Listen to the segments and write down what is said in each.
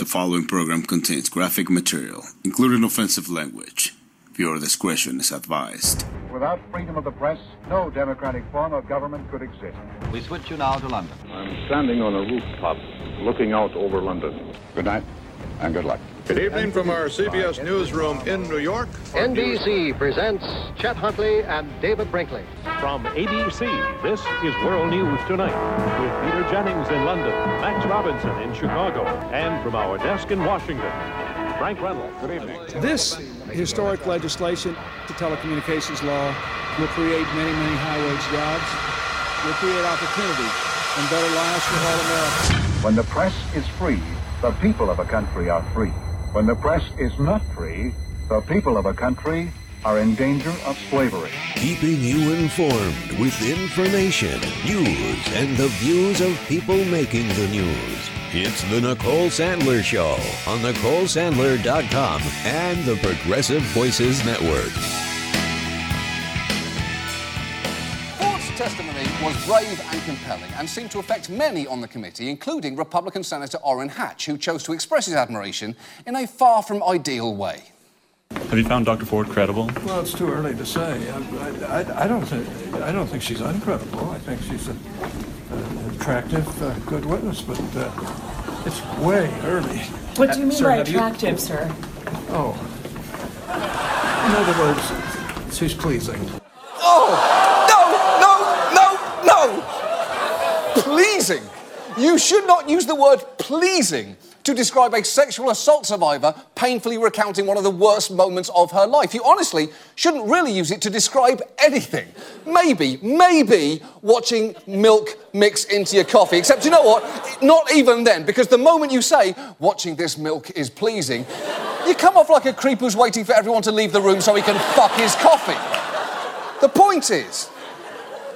The following program contains graphic material, including offensive language. Viewer discretion is advised. Without freedom of the press, no democratic form of government could exist. We switch you now to London. I'm standing on a rooftop looking out over London. Good night and good luck. Good evening from our CBS newsroom in New York. NBC presents Chet Huntley and David Brinkley. From ABC, this is World News Tonight with Peter Jennings in London, Max Robinson in Chicago, and from our desk in Washington, Frank Reynolds. Good evening. This historic legislation, the telecommunications law, will create many, many high-wage jobs, will create opportunity and better lives for all Americans. When the press is free, the people of a country are free. When the press is not free, the people of a country are in danger of slavery. Keeping you informed with information, news, and the views of people making the news. It's the Nicole Sandler Show on NicoleSandler.com and the Progressive Voices Network. Brave and compelling and seemed to affect many on the committee, including Republican Senator Orrin Hatch, who chose to express his admiration in a far from ideal way. Have you found Dr. Ford credible? Well, it's too early to say. I, I, I don't think I don't think she's uncredible. I think she's an attractive, uh, good witness, but uh, it's way early. What do you mean Sir, by have you- attractive, sir? Oh, in other words, she's pleasing. Oh! Pleasing. You should not use the word pleasing to describe a sexual assault survivor painfully recounting one of the worst moments of her life. You honestly shouldn't really use it to describe anything. Maybe, maybe watching milk mix into your coffee. Except, you know what? Not even then, because the moment you say, watching this milk is pleasing, you come off like a creep who's waiting for everyone to leave the room so he can fuck his coffee. The point is,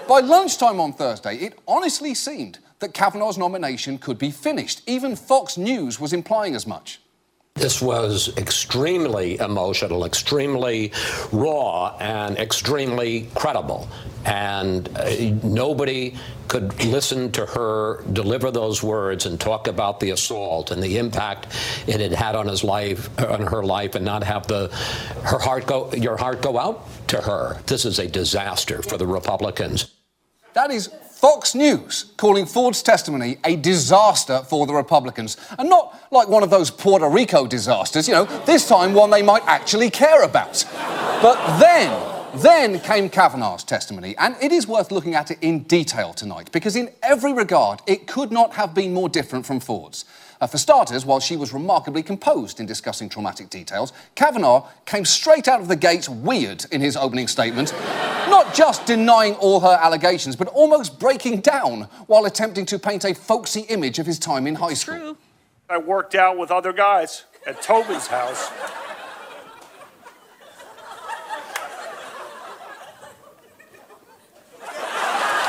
by lunchtime on Thursday, it honestly seemed that Kavanaugh's nomination could be finished. Even Fox News was implying as much. This was extremely emotional, extremely raw, and extremely credible. And uh, nobody could listen to her deliver those words and talk about the assault and the impact it had had on his life, on her life, and not have the her heart go, your heart go out to her. This is a disaster for the Republicans. That is Fox News calling Ford's testimony a disaster for the Republicans. And not like one of those Puerto Rico disasters, you know, this time one they might actually care about. But then, then came Kavanaugh's testimony, and it is worth looking at it in detail tonight because, in every regard, it could not have been more different from Ford's. Uh, for starters, while she was remarkably composed in discussing traumatic details, Kavanaugh came straight out of the gates weird in his opening statement, not just denying all her allegations, but almost breaking down while attempting to paint a folksy image of his time in high school. True. I worked out with other guys at Tobin's house.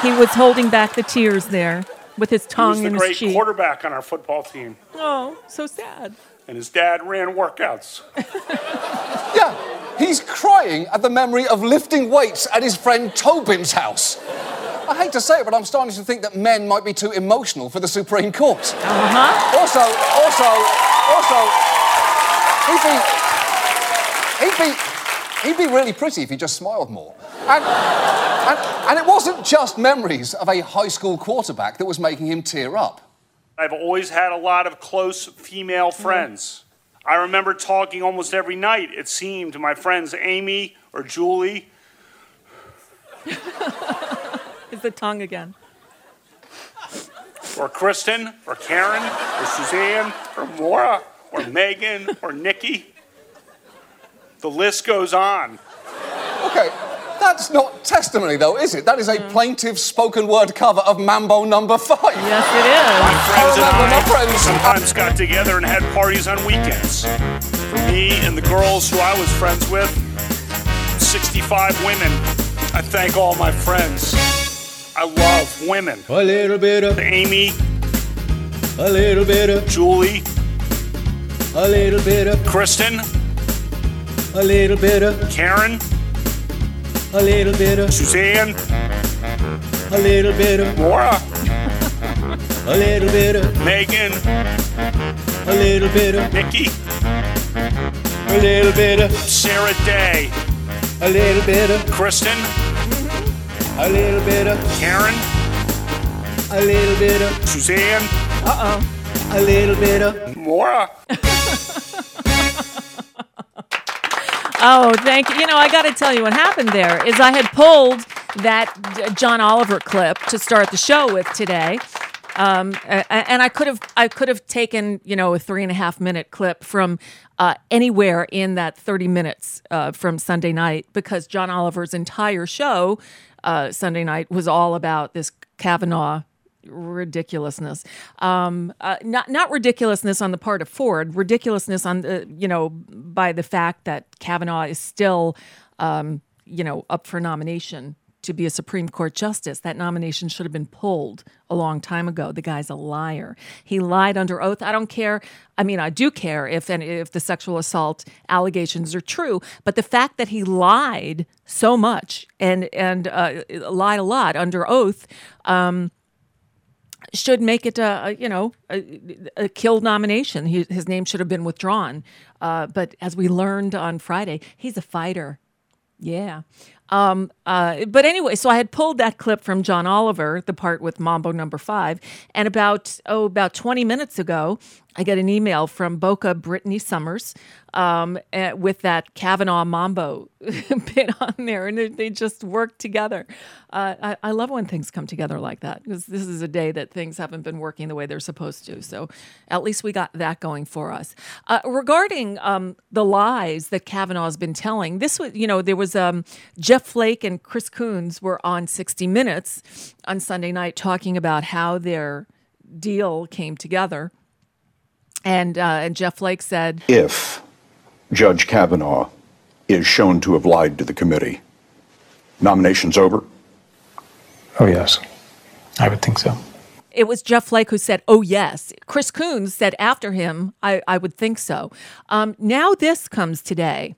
He was holding back the tears there with his He tongue was the in his great cheek. quarterback on our football team, Oh, so sad. and his dad ran workouts. Yeah, he's crying at the memory of lifting weights at his friend Tobin's house. I hate to say it, but I'm starting to think that men might be too emotional for the Supreme Court. Uh-huh. Also, also, also, he'd be, he'd be, he'd be really pretty if he just smiled more. And, and, and it wasn't just memories of a high school quarterback that was making him tear up. I've always had a lot of close female mm. friends. I remember talking almost every night, it seemed, to my friends Amy or Julie. Is the tongue again. or Kristen, or Karen, or Suzanne, or Maura, or Megan, or Nikki. The list goes on. Okay, that's not testimony, though, is it? That is a mm. plaintive spoken word cover of Mambo number five. Yes, it is. My friends and I I my friends. sometimes got together and had parties on weekends. For me and the girls who I was friends with, 65 women. I thank all my friends. I love women. A little bit of Amy, a little bit of Julie, a little bit of Kristen, a little bit of Karen, a little bit of Suzanne, a little bit of Maura, a little bit of Megan, a little bit of, Nikki, a little bit of, Sarah Day, a little bit of, Kristen, a little bit of, Karen, a little bit of, Suzanne, Uh oh. a little bit of. Maura. Oh, thank you. You know, I got to tell you what happened there is I had pulled that John Oliver clip to start the show with today. Um, and I could have I could have taken you know a three and a half minute clip from uh, anywhere in that thirty minutes uh, from Sunday night because John Oliver's entire show uh, Sunday night was all about this Kavanaugh ridiculousness. Um, uh, not not ridiculousness on the part of Ford, ridiculousness on the you know by the fact that Kavanaugh is still um, you know up for nomination to be a Supreme Court justice. That nomination should have been pulled a long time ago. The guy's a liar. He lied under oath. I don't care. I mean, I do care if and if the sexual assault allegations are true, but the fact that he lied so much and and uh, lied a lot under oath. Um, should make it a, a you know a, a killed nomination. He, his name should have been withdrawn. Uh, but as we learned on Friday, he's a fighter. Yeah. Um, uh, but anyway, so I had pulled that clip from John Oliver, the part with Mambo number five, and about oh about twenty minutes ago, I get an email from Boca Brittany Summers um, eh, with that Kavanaugh Mambo bit on there, and they, just work together. Uh, I, I love when things come together like that because this is a day that things haven't been working the way they're supposed to. So at least we got that going for us. Uh, regarding um, the lies that Kavanaugh's been telling, this was you know there was um, Jeff Flake and Chris Coons were on 60 Minutes on Sunday night talking about how their deal came together. And, uh, and Jeff Flake said, If Judge Kavanaugh is shown to have lied to the committee, nomination's over? Oh, yes. I would think so. it was Jeff Flake who said, "Oh yes." Chris Coons said after him, "I, I would think so." Um, now this comes today.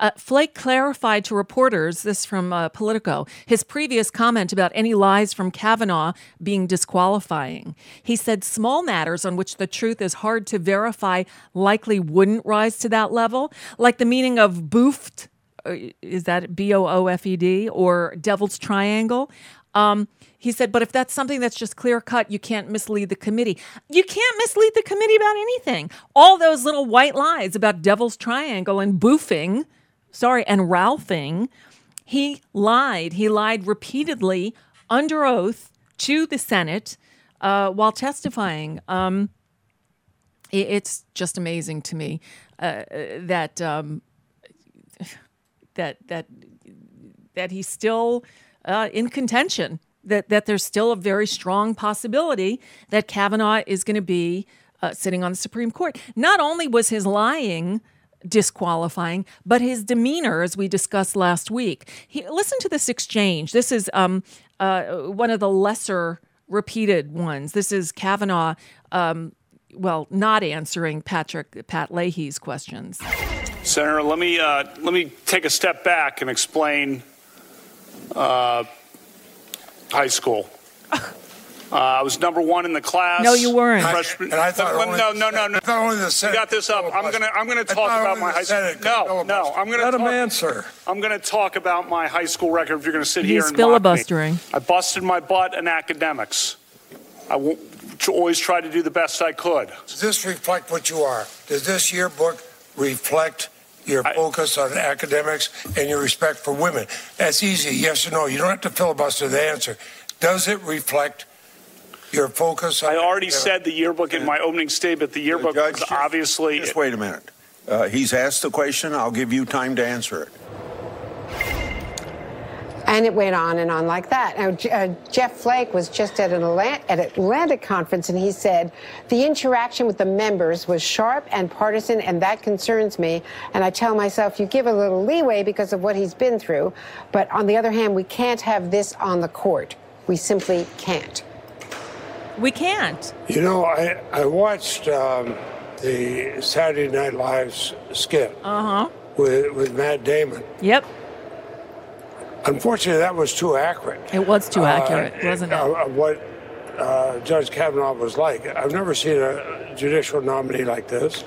Uh, Flake clarified to reporters, this from uh, Politico, his previous comment about any lies from Kavanaugh being disqualifying. He said small matters on which the truth is hard to verify likely wouldn't rise to that level, like the meaning of boofed, uh, is that B O O F E D, or devil's triangle. Um, he said, but if that's something that's just clear cut, you can't mislead the committee. You can't mislead the committee about anything. All those little white lies about devil's triangle and boofing, sorry, and Ralphing, he lied. He lied repeatedly under oath to the Senate uh, while testifying. Um, it- it's just amazing to me uh, that um, that that that he's still uh, in contention. That that there's still a very strong possibility that Kavanaugh is going to be uh, sitting on the Supreme Court. Not only was his lying disqualifying, but his demeanor, as we discussed last week. He, listen to this exchange. This is um, uh, one of the lesser repeated ones. This is Kavanaugh. Um, well, not answering Patrick Pat Leahy's questions. Senator, let me uh, let me take a step back and explain uh, high school. Uh, I was number one in the class. No, you weren't. Freshman, And I thought no, only- no, no, no, no. I thought only the You got this up. I'm gonna I'm gonna I talk about my high school. No, no. I'm gonna Let him talk, answer. I'm gonna talk about my high school record. If you're gonna sit He's here and mock me. I busted my butt in academics. I w- always tried to do the best I could. Does this reflect what you are? Does this yearbook reflect your focus on academics and your respect for women? That's easy, yes or no. You don't have to filibuster the answer. Does it reflect your focus on I already academics? said the yearbook in my opening statement. The yearbook Judge, was obviously. Just wait a minute. Uh, he's asked the question. I'll give you time to answer it. And it went on and on like that. Now, J- uh, Jeff Flake was just at an Atlantic, at Atlantic conference, and he said the interaction with the members was sharp and partisan, and that concerns me. And I tell myself, you give a little leeway because of what he's been through, but on the other hand, we can't have this on the court. We simply can't. We can't. You know, I, I watched um, the Saturday Night Live skit Uh huh. with, with Matt Damon. Yep. Unfortunately, that was too accurate. It was too accurate, uh, wasn't it? Of of what uh, Judge Kavanaugh was like. I've never seen a judicial nominee like this.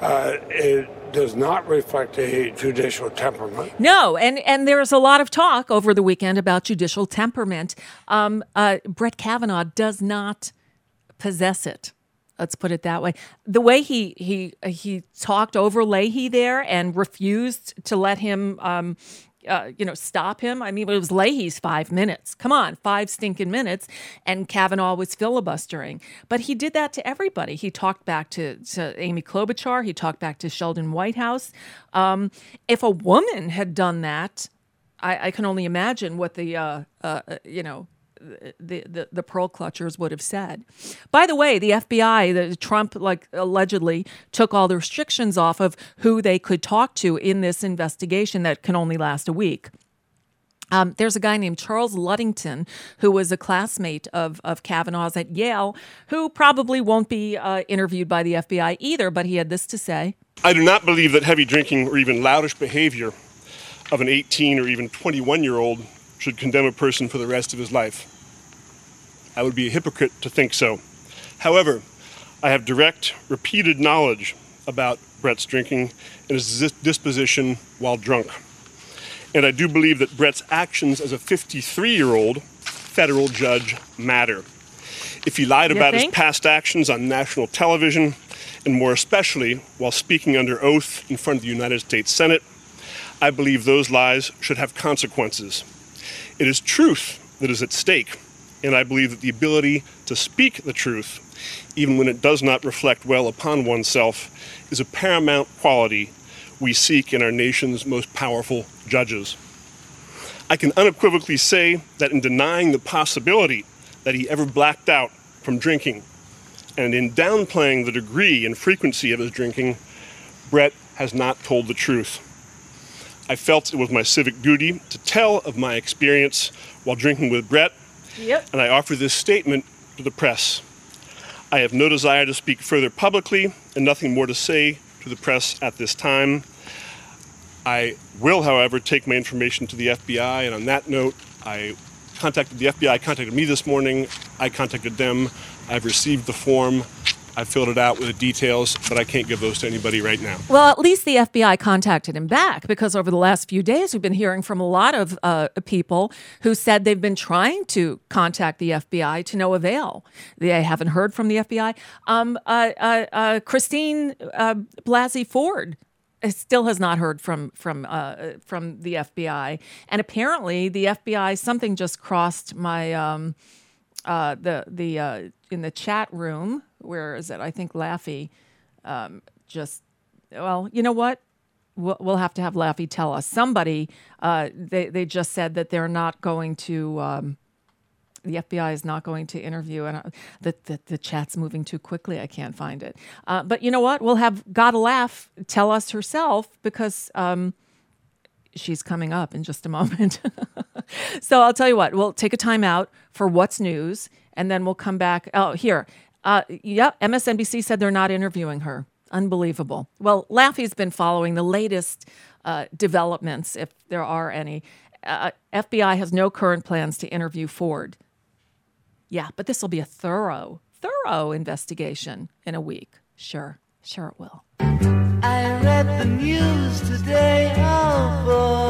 Uh, it does not reflect a judicial temperament. No, and and there's a lot of talk over the weekend about judicial temperament. Um, uh, Brett Kavanaugh does not possess it. Let's put it that way. The way he he he talked over Leahy there and refused to let him. Um, uh, you know, stop him. I mean, it was Leahy's five minutes. Come on, five stinking minutes. And Kavanaugh was filibustering. But he did that to everybody. He talked back to, to Amy Klobuchar. He talked back to Sheldon Whitehouse. Um, if a woman had done that, I, I can only imagine what the, uh, uh, you know, the, the the pearl clutchers would have said. By the way, the FBI, the Trump like allegedly took all the restrictions off of who they could talk to in this investigation that can only last a week. Um, there's a guy named Charles Ludington who was a classmate of, of Kavanaugh's at Yale, who probably won't be uh, interviewed by the FBI either, but he had this to say. I do not believe that heavy drinking or even loudish behavior of an 18 or even 21 year old should condemn a person for the rest of his life. I would be a hypocrite to think so. However, I have direct, repeated knowledge about Brett's drinking and his disposition while drunk. And I do believe that Brett's actions as a 53 year old federal judge matter. If he lied You about think? his past actions on national television, and more especially while speaking under oath in front of the United States Senate, I believe those lies should have consequences. It is truth that is at stake, and I believe that the ability to speak the truth, even when it does not reflect well upon oneself, is a paramount quality we seek in our nation's most powerful judges. I can unequivocally say that in denying the possibility that he ever blacked out from drinking, and in downplaying the degree and frequency of his drinking, Brett has not told the truth. I felt it was my civic duty to tell of my experience while drinking with Brett, Yep. and I offer this statement to the press. I have no desire to speak further publicly and nothing more to say to the press at this time. I will, however, take my information to the FBI, and on that note, I contacted the FBI, contacted me this morning. I contacted them. I've received the form. I filled it out with the details, but I can't give those to anybody right now. Well, at least the FBI contacted him back because over the last few days, we've been hearing from a lot of uh, people who said they've been trying to contact the FBI to no avail. They haven't heard from the FBI. Um, uh, uh, uh, Christine uh, Blasey Ford still has not heard from from uh, from the FBI, and apparently the FBI something just crossed my. Um, uh, the the uh, in the chat room. Where is it? I think Laffy um, just well, you know what? We'll, we'll have to have Laffy tell us. Somebody uh, they they just said that they're not going to. Um, the FBI is not going to interview, and uh, the, the the chat's moving too quickly. I can't find it. Uh, but you know what? We'll have GottaLaff tell us herself because um, she's coming up in just a moment. so I'll tell you what, we'll take a time out for what's news, and then we'll come back. Oh, here. Uh, yep, MSNBC said they're not interviewing her. Unbelievable. Well, Laffy's been following the latest uh, developments, if there are any. Uh, FBI has no current plans to interview Ford. Yeah, but this will be a thorough, thorough investigation in a week. Sure, sure it will. I read the news today, oh boy.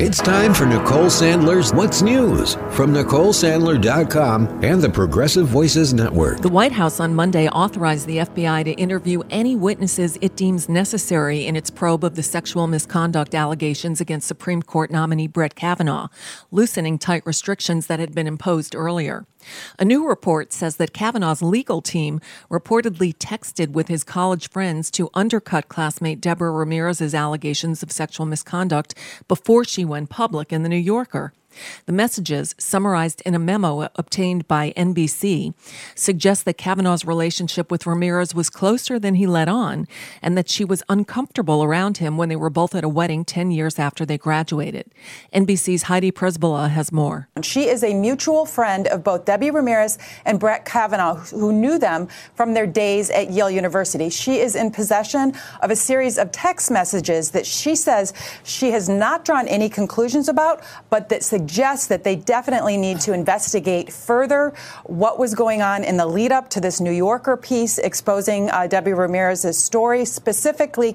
It's time for Nicole Sandler's What's News from NicoleSandler.com and the Progressive Voices Network. The White House on Monday authorized the FBI to interview any witnesses it deems necessary in its probe of the sexual misconduct allegations against Supreme Court nominee Brett Kavanaugh, loosening tight restrictions that had been imposed earlier. A new report says that Kavanaugh's legal team reportedly texted with his college friends to undercut classmate Deborah Ramirez's allegations of sexual misconduct before she went public in The New Yorker. The messages, summarized in a memo obtained by NBC, suggest that Kavanaugh's relationship with Ramirez was closer than he let on, and that she was uncomfortable around him when they were both at a wedding 10 years after they graduated. NBC's Heidi Przybyla has more. She is a mutual friend of both Debbie Ramirez and Brett Kavanaugh, who knew them from their days at Yale University. She is in possession of a series of text messages that she says she has not drawn any conclusions about, but that suggests that they definitely need to investigate further what was going on in the lead up to this New Yorker piece exposing uh, Debbie Ramirez's story. Specifically,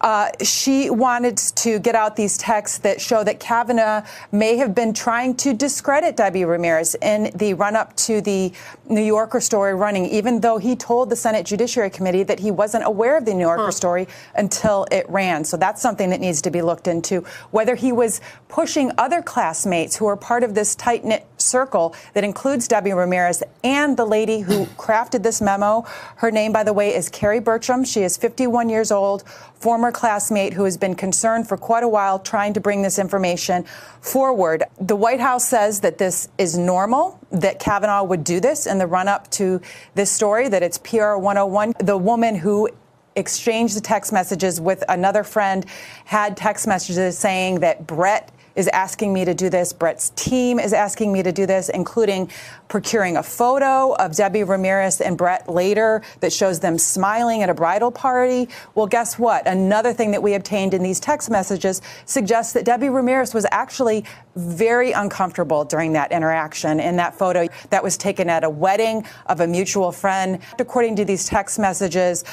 uh, she wanted to get out these texts that show that Kavanaugh may have been trying to discredit Debbie Ramirez in the run up to the New Yorker story running, even though he told the Senate Judiciary Committee that he wasn't aware of the New Yorker huh. story until it ran. So that's something that needs to be looked into. Whether he was pushing other classmates who are part of this tight knit circle that includes Debbie Ramirez and the lady who crafted this memo. Her name, by the way, is Kerry Berchem. She is 51 years old, former classmate who has been concerned for quite a while trying to bring this information forward. The White House says that this is normal, that Kavanaugh would do this in the run up to this story, that it's PR 101. The woman who exchanged the text messages with another friend had text messages saying that Brett is asking me to do this. Brett's team is asking me to do this, including procuring a photo of Debbie Ramirez and Brett later that shows them smiling at a bridal party. Well, guess what? Another thing that we obtained in these text messages suggests that Debbie Ramirez was actually very uncomfortable during that interaction in that photo that was taken at a wedding of a mutual friend. According to these text messages,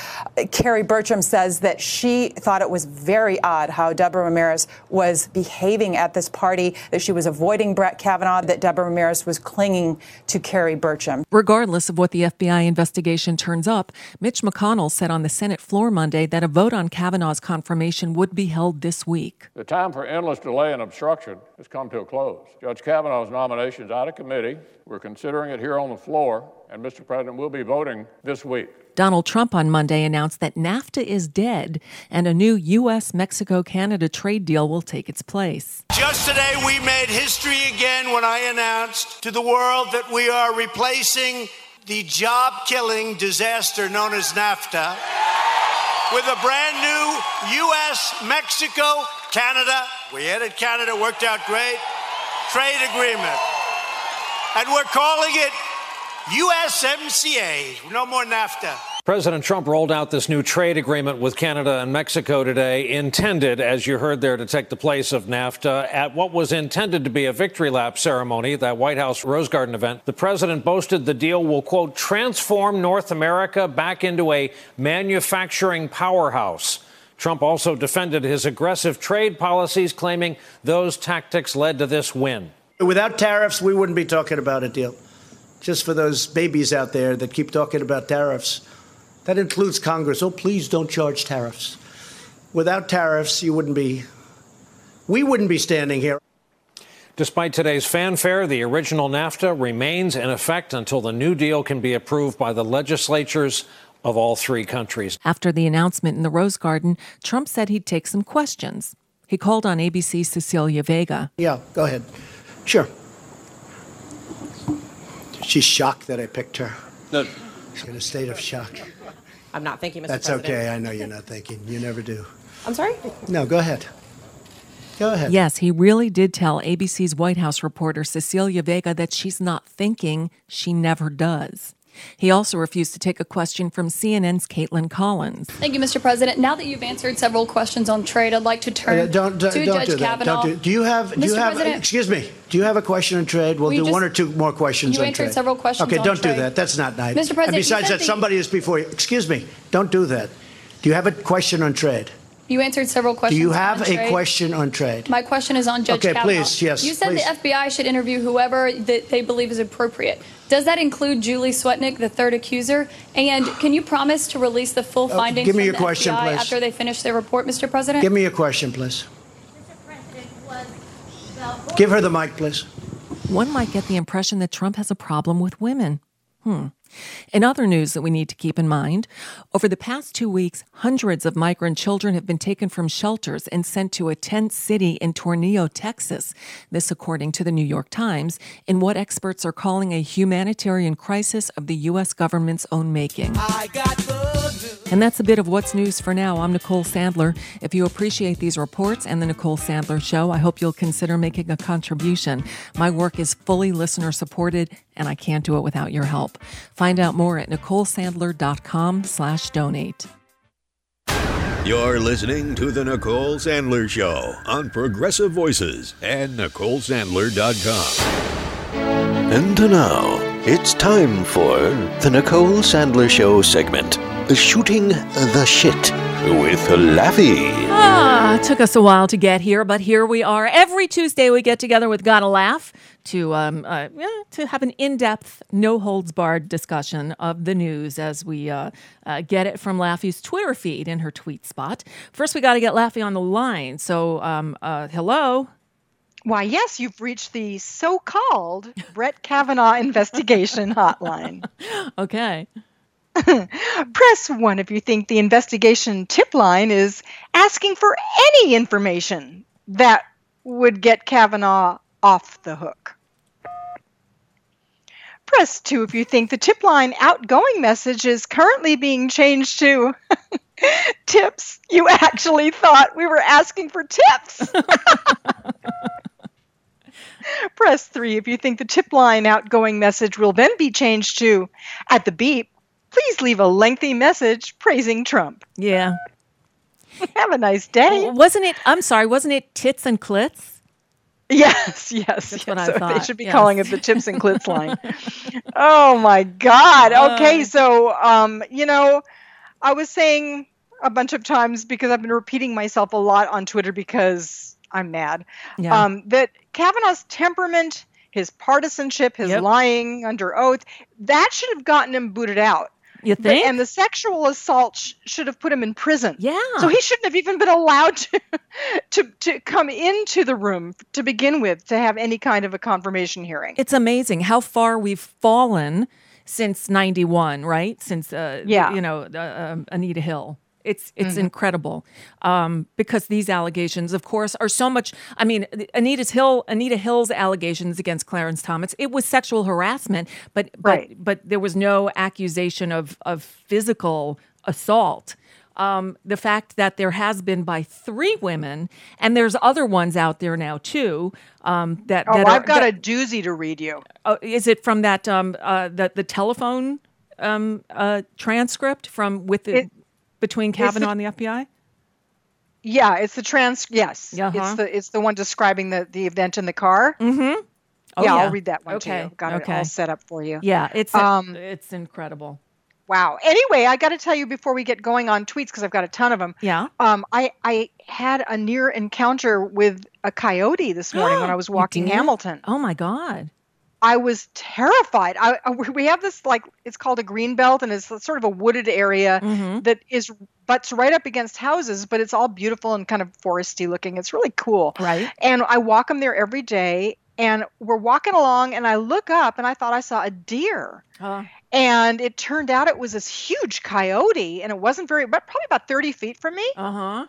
Kerry Berchem says that she thought it was very odd how Deborah Ramirez was behaving at this party, that she was avoiding Brett Kavanaugh, that Deborah Ramirez was clinging to Kerry Berchem. Regardless of what the FBI investigation turns up, Mitch McConnell said on the Senate floor Monday that a vote on Kavanaugh's confirmation would be held this week. The time for endless delay and obstruction has come to a close. Judge Kavanaugh's nomination is out of committee. We're considering it here on the floor, and Mr. President, we'll be voting this week. Donald Trump on Monday announced that NAFTA is dead and a new U.S. Mexico Canada trade deal will take its place. Just today, we made history again when I announced to the world that we are replacing the job killing disaster known as NAFTA with a brand new U.S. Mexico Canada. We added Canada, worked out great. Trade agreement. And we're calling it USMCA. No more NAFTA. President Trump rolled out this new trade agreement with Canada and Mexico today, intended, as you heard there, to take the place of NAFTA at what was intended to be a victory lap ceremony, that White House Rose Garden event. The president boasted the deal will, quote, transform North America back into a manufacturing powerhouse. Trump also defended his aggressive trade policies, claiming those tactics led to this win. Without tariffs, we wouldn't be talking about a deal. Just for those babies out there that keep talking about tariffs, that includes Congress. Oh, please don't charge tariffs. Without tariffs, you wouldn't be, we wouldn't be standing here. Despite today's fanfare, the original NAFTA remains in effect until the new deal can be approved by the legislatures of all three countries. After the announcement in the Rose Garden, Trump said he'd take some questions. He called on ABC's Cecilia Vega. Yeah, go ahead. Sure. She's shocked that I picked her. No. She's in a state of shock. I'm not thinking, Mr. That's President. okay. I know you're not thinking. You never do. I'm sorry? No, go ahead. Go ahead. Yes, he really did tell ABC's White House reporter Cecilia Vega that she's not thinking. She never does. He also refused to take a question from CNN's Kaitlan Collins. Thank you, Mr. President. Now that you've answered several questions on trade, I'd like to turn uh, don't, don't, to don't Judge do Kavanaugh. Don't do, do you have? Do Mr. you have? President, excuse me. Do you have a question on trade? We'll do just, one or two more questions you on answered trade. several questions. Okay, don't trade. do that. That's not nice. Mr. President, and besides that, the, somebody is before you. Excuse me. Don't do that. Do you have a question on trade? You answered several questions. Do you have a trade. question on trade? My question is on Judge okay, Kavanaugh. please, yes. You said please. the FBI should interview whoever that they believe is appropriate. Does that include Julie Swetnick, the third accuser? And can you promise to release the full findings give me from your the question, FBI please. after they finish their report, Mr. President? Give me your question, please. Give her the mic, please. One might get the impression that Trump has a problem with women. Hmm. In other news that we need to keep in mind, over the past two weeks, hundreds of migrant children have been taken from shelters and sent to a tent city in Tornillo, Texas. This, according to the New York Times, in what experts are calling a humanitarian crisis of the U.S. government's own making. And that's a bit of what's news for now. I'm Nicole Sandler. If you appreciate these reports and the Nicole Sandler Show, I hope you'll consider making a contribution. My work is fully listener supported, and I can't do it without your help. Find out more at NicoleSandler.com slash donate. You're listening to The Nicole Sandler Show on Progressive Voices and NicoleSandler.com. And now, it's time for The Nicole Sandler Show segment Shooting the Shit with Laffy. Ah, took us a while to get here, but here we are. Every Tuesday, we get together with GottaLaff to um, uh, yeah, to have an in-depth, no holds barred discussion of the news as we uh, uh, get it from Laffy's Twitter feed in her tweet spot. First, we got to get Laffy on the line. So, um, uh, hello. Why, yes, you've reached the so called Brett Kavanaugh investigation hotline. Okay. Press one if you think the investigation tip line is asking for any information that would get Kavanaugh off the hook. Press two if you think the tip line outgoing message is currently being changed to tips. You actually thought we were asking for tips. Press 3 if you think the tip line outgoing message will then be changed to at the beep, please leave a lengthy message praising Trump. Yeah. Have a nice day. Wasn't it? I'm sorry. Wasn't it tits and clits? Yes, yes. That's yes. what I so they should be yes. calling it the tips and clits line. oh my God. Okay, Uh. so um, you know, I was saying a bunch of times because I've been repeating myself a lot on Twitter because I'm mad. Yeah. Um, that Kavanaugh's temperament, his partisanship, his Yep. lying under oath, that should have gotten him booted out. You But- think? and the sexual assault sh- should have put him in prison. Yeah. So he shouldn't have even been allowed to, to to come into the room to begin with to have any kind of a confirmation hearing. It's amazing how far we've fallen since 91, right? Since, uh, Yeah. you know, uh, um, Anita Hill. It's it's Mhm. incredible um, because these allegations, of course, are so much. I mean, Anita's Hill, Anita Hill's allegations against Clarence Thomas, it was sexual harassment, but Right. but but there was no accusation of of physical assault. Um, the fact that there has been by three women, and there's other ones out there now too. Um, that Oh, that I've are- got that- a doozy to read you. Oh, is it from that um uh the the telephone um uh transcript from with the It- between it's the- Kavanaugh and the FBI? Yeah, it's the trans. Yes, Uh-huh. it's the it's the one describing the the event in the car. Mm-hmm. Oh, yeah, yeah. I'll read that one Okay, to you. Got it okay. all set up for you. Yeah, it's Um, it's incredible. Wow. Anyway, I got to tell you before we get going on tweets because I've got a ton of them. Yeah. Um, I I had a near encounter with a coyote this morning when I was walking? Hamilton. Oh my God. I was terrified. I, we have this like it's called a green belt and it's sort of a wooded area Mhm. that is butts right up against houses, but it's all beautiful and kind of foresty looking. It's really cool. Right. And I walk them there every day. And we're walking along, and I look up, and I thought I saw a deer. Uh, And it turned out it was this huge coyote, and it wasn't very, but probably about 30 feet from me. Uh huh.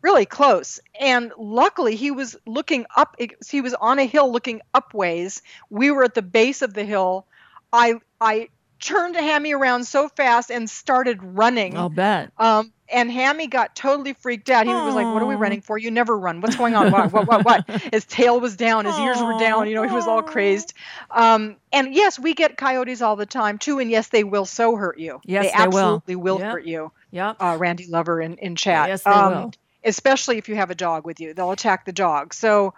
Really close. And luckily, he was looking up. He was on a hill looking upways. We were at the base of the hill. I I turned Hammy around so fast and started running. I'll bet. Um, and Hammy got totally freaked out. He was like, "What are we running for? You never run. What's going on? What? What? What? What?" His tail was down. His ears were down. You know, he was all crazed. Um, and yes, we get coyotes all the time too. And yes, they will so hurt you. Yes, they, they will. absolutely will, Yep. hurt you. Yep. Uh, Randy Lover in in chat. Yes, they um, will. Especially if you have a dog with you, they'll attack the dog. So.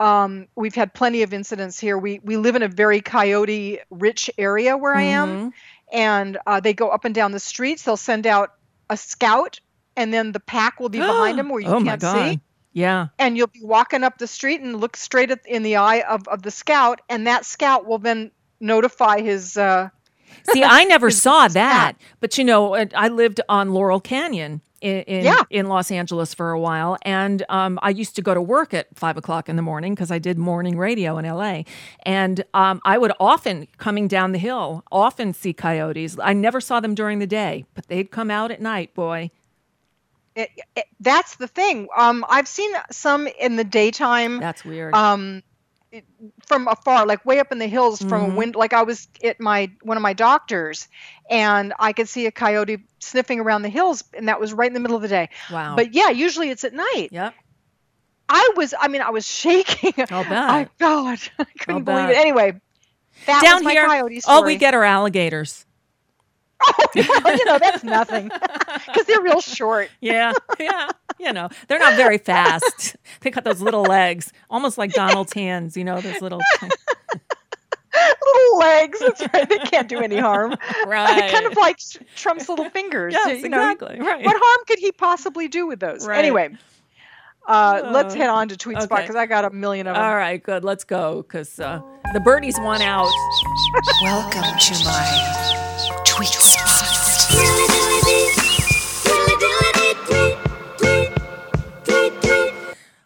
Um, we've had plenty of incidents here. We we live in a very coyote rich area where I am, Mhm. and uh, they go up and down the streets. They'll send out a scout, and then the pack will be behind them where you oh can't see. Yeah. And you'll be walking up the street and look straight at, in the eye of, of the scout, and that scout will then notify his. Uh, See, I never saw that, but you know, I lived on Laurel Canyon in in, Yeah. in Los Angeles for a while, and um, I used to go to work at five o'clock in the morning because I did morning radio in LA, and um, I would often coming down the hill often see coyotes. I never saw them during the day, but they'd come out at night. Boy, it, it, that's the thing. Um, I've seen some in the daytime. That's weird. Um, from afar, like way up in the hills, from Mhm. a window. Like I was at my one of my doctors, and I could see a coyote sniffing around the hills, and that was right in the middle of the day. Wow. But yeah, usually it's at night. Yep. I was. I mean, I was shaking. I'll bet. I God, I couldn't believe bet. it. Anyway, that down was my here, coyote all we get are alligators. you know, that's nothing because they're real short. Yeah, yeah. You know, they're not very fast. They got those little legs, almost like Donald's hands. You know, those little. little legs. That's right. They can't do any harm. Right. kind of like Trump's little fingers. Yes, you know, exactly, right. What harm could he possibly do with those? Right. Anyway, uh, let's Uh, head on to tweet spot okay. because I got a million of them. All right, good. Let's go because uh, the birdies won out. Welcome to my tweet spot.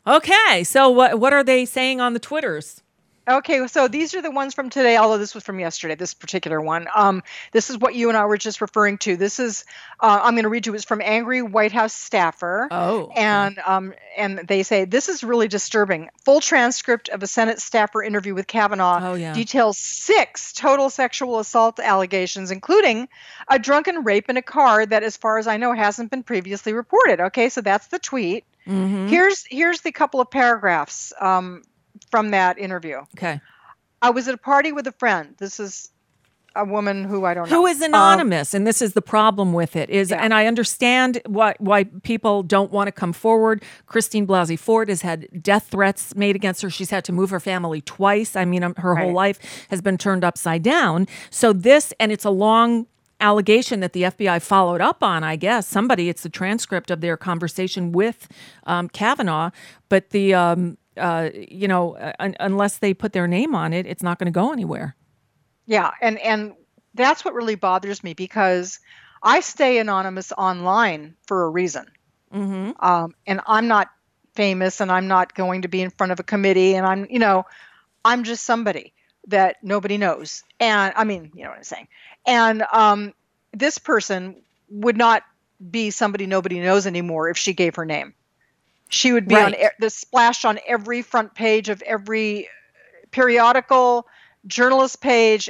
Okay, so what what are they saying on the twitters? Okay, so these are the ones from today, although this was from yesterday, this particular one. Um, this is what you and I were just referring to. This is, uh, I'm going to read you, it's from Angry White House Staffer. Oh. And, um, and they say, this is really disturbing. Full transcript of a Senate staffer interview with Kavanaugh Oh, yeah. details six total sexual assault allegations, including a drunken rape in a car that, as far as I know, hasn't been previously reported. Okay, so that's the tweet. Mhm. Here's here's the couple of paragraphs um, from that interview. Okay. I was at a party with a friend. This is a woman who I don't know. Who is Um, anonymous, and this is the problem with it. Is and I understand why why people don't want to come forward. Christine Blasey Ford has had death threats made against her. She's had to move her family twice. I mean, um, her whole life has been turned upside down. So this, and it's a long allegation that the FBI followed up on. I guess somebody. It's the transcript of their conversation with um, Kavanaugh, but the. Um, uh, you know, uh, un- unless they put their name on it, it's not going to go anywhere. yeah, and and that's what really bothers me because I stay anonymous online for a reason. Mm-hmm. Um, and I'm not famous, and I'm not going to be in front of a committee, and I'm you know, I'm just somebody that nobody knows. And I mean, you know what I'm saying. And um, this person would not be somebody nobody knows anymore if she gave her name. She would be on Right. e- the splash on every front page of every periodical, journalist page,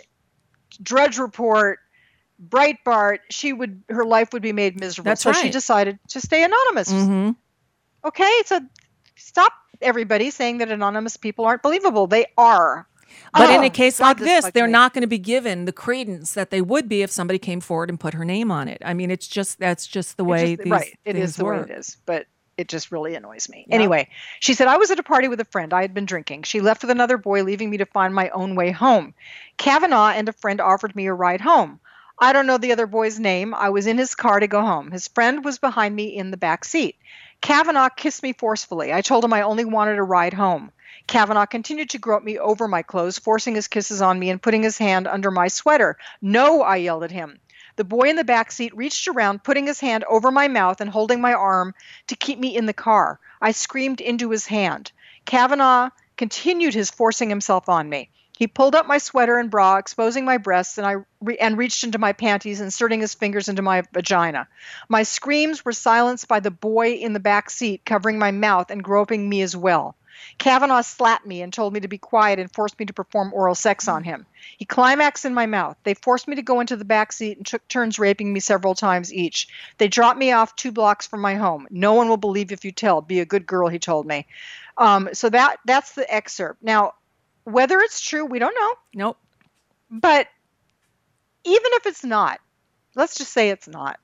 Drudge Report, Breitbart. She would her life would be made miserable. That's so she decided to stay anonymous. Mm-hmm. Okay, so stop everybody saying that anonymous people aren't believable. They are. But in Oh, a case like this they're me. not going to be given the credence that they would be if somebody came forward and put her name on it. I mean, it's just that's just the It way just- these right. It things is the work. way it is, but it just really annoys me. Anyway, she said I was at a party with a friend. I had been drinking. She left with another boy, leaving me to find my own way home. Kavanaugh and a friend offered me a ride home. I don't know the other boy's name. I was in his car to go home. His friend was behind me in the back seat. Kavanaugh kissed me forcefully. I told him I only wanted a ride home. Kavanaugh continued to grope me over my clothes, forcing his kisses on me and putting his hand under my sweater. No, I yelled at him. The boy in the back seat reached around, putting his hand over my mouth and holding my arm to keep me in the car. I screamed into his hand. Kavanaugh continued his forcing himself on me. He pulled up my sweater and bra, exposing my breasts, and I re- and reached into my panties, inserting his fingers into my vagina. My screams were silenced by the boy in the back seat, covering my mouth and groping me as well. Kavanaugh slapped me and told me to be quiet and forced me to perform oral sex on him. He climaxed in my mouth. They forced me to go into the back seat and took turns raping me several times each. They dropped me off two blocks from my home. No one will believe if you tell. Be a good girl, he told me. Um, so that that's the excerpt. Now, whether it's true, we don't know. Nope. But even if it's not, let's just say it's not.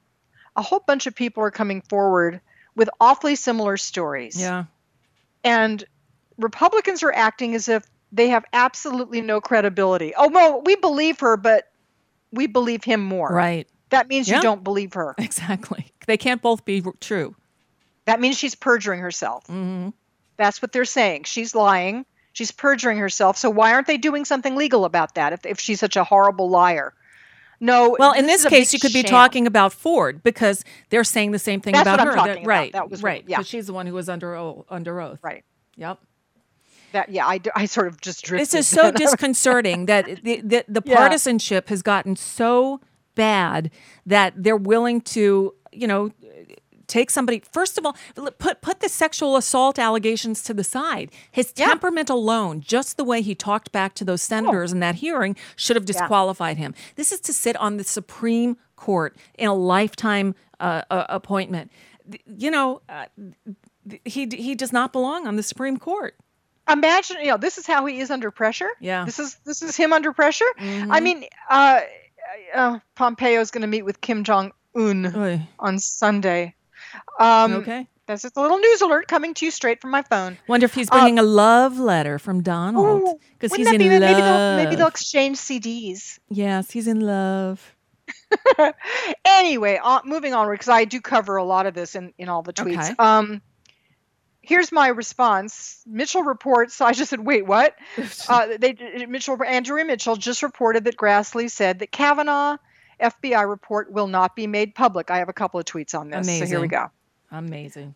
A whole bunch of people are coming forward with awfully similar stories. Yeah. And Republicans are acting as if they have absolutely no credibility. Oh, well, we believe her, but we believe him more. Right. That means Yeah. you don't believe her. Exactly. They can't both be true. That means she's perjuring herself. Mm-hmm. That's what they're saying. She's lying. She's perjuring herself. So why aren't they doing something legal about that if, if she's such a horrible liar? No. Well, in this case, you could be talking about Ford because they're saying the same thing That's about her. talking That- about. Right. That was what- right. yeah. She's the one who was under oath. Under oath. Right. Yep. That yeah, I, I sort of just drifted. This is so disconcerting that the, the, the Yeah. partisanship has gotten so bad that they're willing to, you know, take somebody first of all put put the sexual assault allegations to the side. His temperament alone just the way he talked back to those senators in that hearing should have disqualified him. This is to sit on the supreme court in a lifetime uh, uh, appointment. You know uh, he he does not belong on the supreme court Imagine, you know, this is how he is under pressure. Yeah. This is this is him under pressure. I Mhm. mean, uh, uh, Pompeo is going to meet with Kim Jong Un on Sunday. Um, Okay. That's just a little news alert coming to you straight from my phone. Wonder if he's Uh, bringing a love letter from Donald because Wouldn't he's that in be, love. maybe they'll maybe they'll exchange CDs. Yes, he's in love. anyway, uh, moving onward because I do cover a lot of this in in all the tweets. Okay. Um, here's my response. Mitchell reports. I just said, wait, what? uh, they Mitchell Andrea Mitchell just reported that Grassley said that Kavanaugh FBI report will not be made public. I have a couple of tweets on this. Amazing. So here we go. Amazing.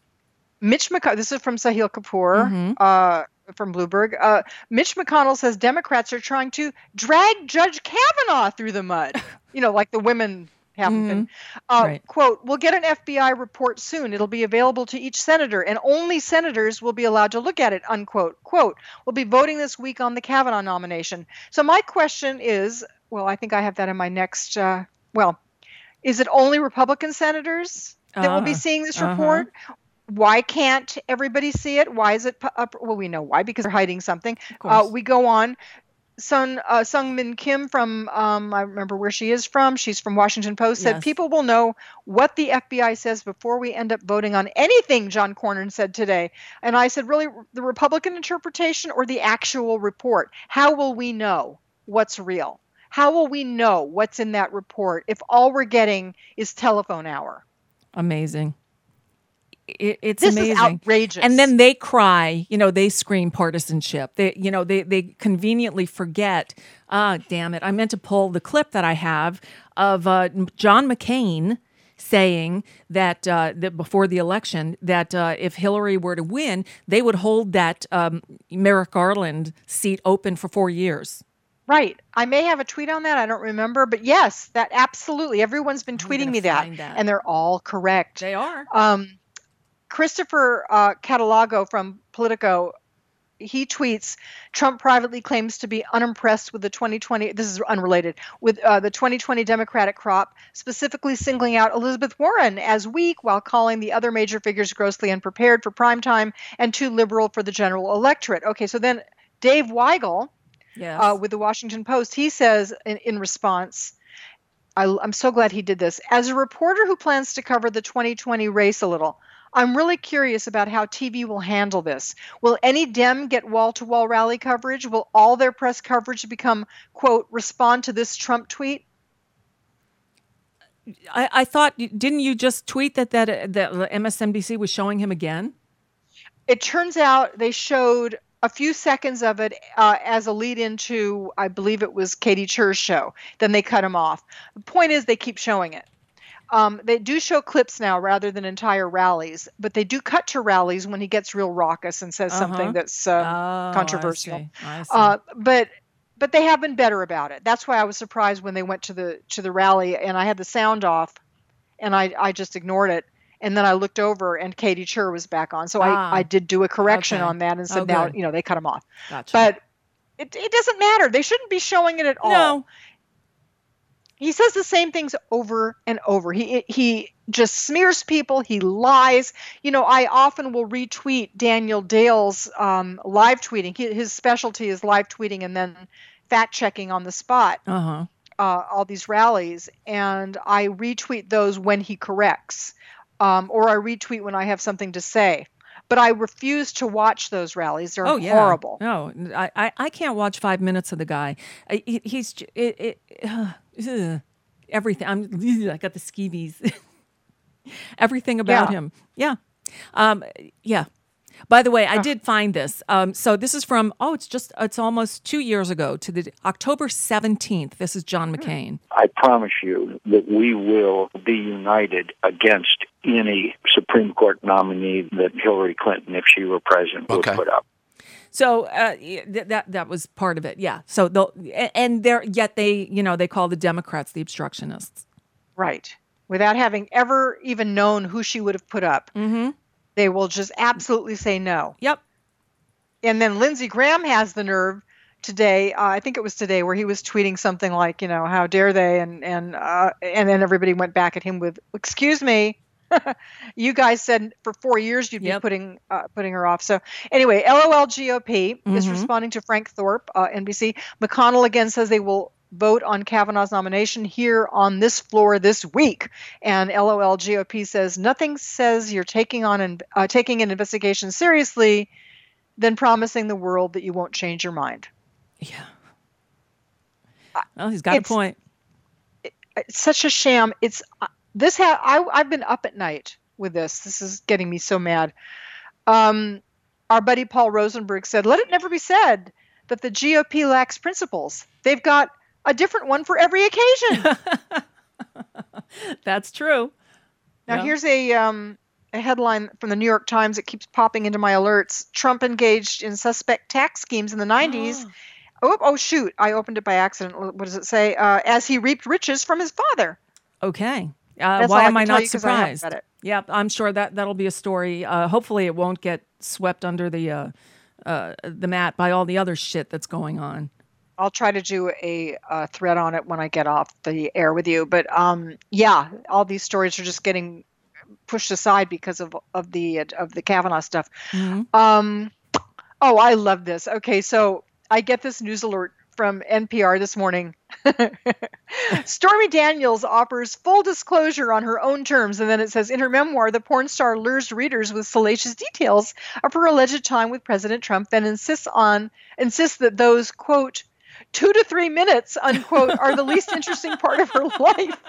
Mitch McConnell, this is from Sahil Kapur Mhm. uh, from Bloomberg. Uh, Mitch McConnell says Democrats are trying to drag Judge Kavanaugh through the mud. you know, like the women haven't been. Uh, Right. Quote, we'll get an FBI report soon. It'll be available to each senator, and only senators will be allowed to look at it, unquote. Quote, we'll be voting this week on the Kavanaugh nomination. So my question is well, I think I have that in my next, uh, well, is it only Republican senators that will be Uh, seeing this uh-huh. report? why can't everybody see it? Why is it pu- up? Well, we know why because they're hiding something. Uh, we go on. Sun uh, Seung Min Kim from um, I remember where she is from. She's from Washington Post. Said Yes. people will know what the FBI says before we end up voting on anything. John Cornyn said today, and I said, really, the Republican interpretation or the actual report? How will we know what's real? How will we know what's in that report if all we're getting is telephone hour? Amazing. It, it's This is amazing. outrageous. And then they cry, you know, they scream partisanship. They, you know, they they conveniently forget. Ah, damn it! I meant to pull the clip that I have of uh, John McCain saying that uh, that before the election that uh, if Hillary were to win, they would hold that um, Merrick Garland seat open for four years. Right. I may have a tweet on that. I don't remember, but yes, that absolutely. Everyone's been tweeting me that, that. and they're all correct. They are. Um, Christopher uh, Cadelago from Politico, he tweets: Trump privately claims to be unimpressed with the 2020. This is unrelated with uh, the 2020 Democratic crop, specifically singling out Elizabeth Warren as weak, while calling the other major figures grossly unprepared for prime time and too liberal for the general electorate. Okay, so then Dave Weigel Yes. uh, with the Washington Post. He says in, in response, I, I'm so glad he did this. As a reporter who plans to cover the 2020 race a little, I'm really curious about how TV will handle this. Will any Dem get wall to wall rally coverage? Will all their press coverage become, quote, respond to this Trump tweet? I, I thought didn't you just tweet that that uh, that MSNBC was showing him again? It turns out they showed a few seconds of it uh, as a lead into, I believe it was Katy Tur's show. Then they cut him off. The point is, they keep showing it. Um, they do show clips now rather than entire rallies, but they do cut to rallies when he gets real raucous and says Uh-huh. something that's uh, Oh, I controversial. see. I see. Uh, but but they have been better about it. That's why I was surprised when they went to the to the rally and I had the sound off, and I I just ignored it. And then I looked over and Katy Tur was back on. So Ah, I, I did do a correction okay. on that and said Oh, now you know they cut him off. Gotcha. But it, it doesn't matter. They shouldn't be showing it at all. No. He says the same things over and over. He he just smears people. He lies. You know, I often will retweet Daniel Dale's um, live tweeting. He, his specialty is live tweeting and then fact checking on the spot. Uh huh. Uh, all these rallies, and I retweet those when he corrects, um, or I retweet when I have something to say. But I refuse to watch those rallies. They're Oh yeah. horrible. No, I, I I can't watch five minutes of the guy. I, he, he's it, it, uh, ugh, everything. I'm I got the skeevies. everything about Yeah. him. Yeah. Um. Yeah. By the way, I did find this. Um, so this is from oh, it's just it's almost two years ago to the October seventeenth. This is John McCain. I promise you that we will be united against any Supreme Court nominee that Hillary Clinton, if she were president, would put up. So uh, th- that that was part of it. Yeah. So they'll and they're yet they you know they call the Democrats the obstructionists. Right. Without having ever even known who she would have put up. Mm-hmm. They will just absolutely say no. Yep. And then Lindsey Graham has the nerve today. Uh, I think it was today where he was tweeting something like, you know, how dare they? And and uh, and then everybody went back at him with, excuse me. you guys said for four years you'd be putting uh, putting her off. So anyway, LOL GOP is Mhm. responding to Frank Thorp, uh, NBC. McConnell again says they will vote on Kavanaugh's nomination here on this floor this week. And LOL GOP says nothing says you're taking on an, uh, taking an investigation seriously than promising the world that you won't change your mind. Yeah. Well, he's got It's- a point. It's such a sham. It's uh, this. Ha- I, I've been up at night with this. This is getting me so mad. Um, our buddy Paul Rosenberg said, "Let it never be said that the GOP lacks principles. They've got a different one for every occasion." That's true. Now Yeah. here's a um, a headline from the New York Times that keeps popping into my alerts. Trump engaged in suspect tax schemes in the 90s. Oh, oh shoot! I opened it by accident. What does it say? Uh, as he reaped riches from his father. Okay. Uh, why am I not I haven't surprised? it. Yeah, I'm sure that that'll be a story. Uh, hopefully, it won't get swept under the uh, uh, the mat by all the other shit that's going on. I'll try to do a, uh thread on it when I get off the air with you. But um, yeah, all these stories are just getting pushed aside because of of the of the Kavanaugh stuff. Um, oh, I love this. Okay, so I get this news alert from NPR this morning. Stormy Daniels offers full disclosure on her own terms, and then it says in her memoir, the porn star lures readers with salacious details of her alleged time with President Trump, then insists on insists that those quote two to three minutes unquote are the least interesting part of her life.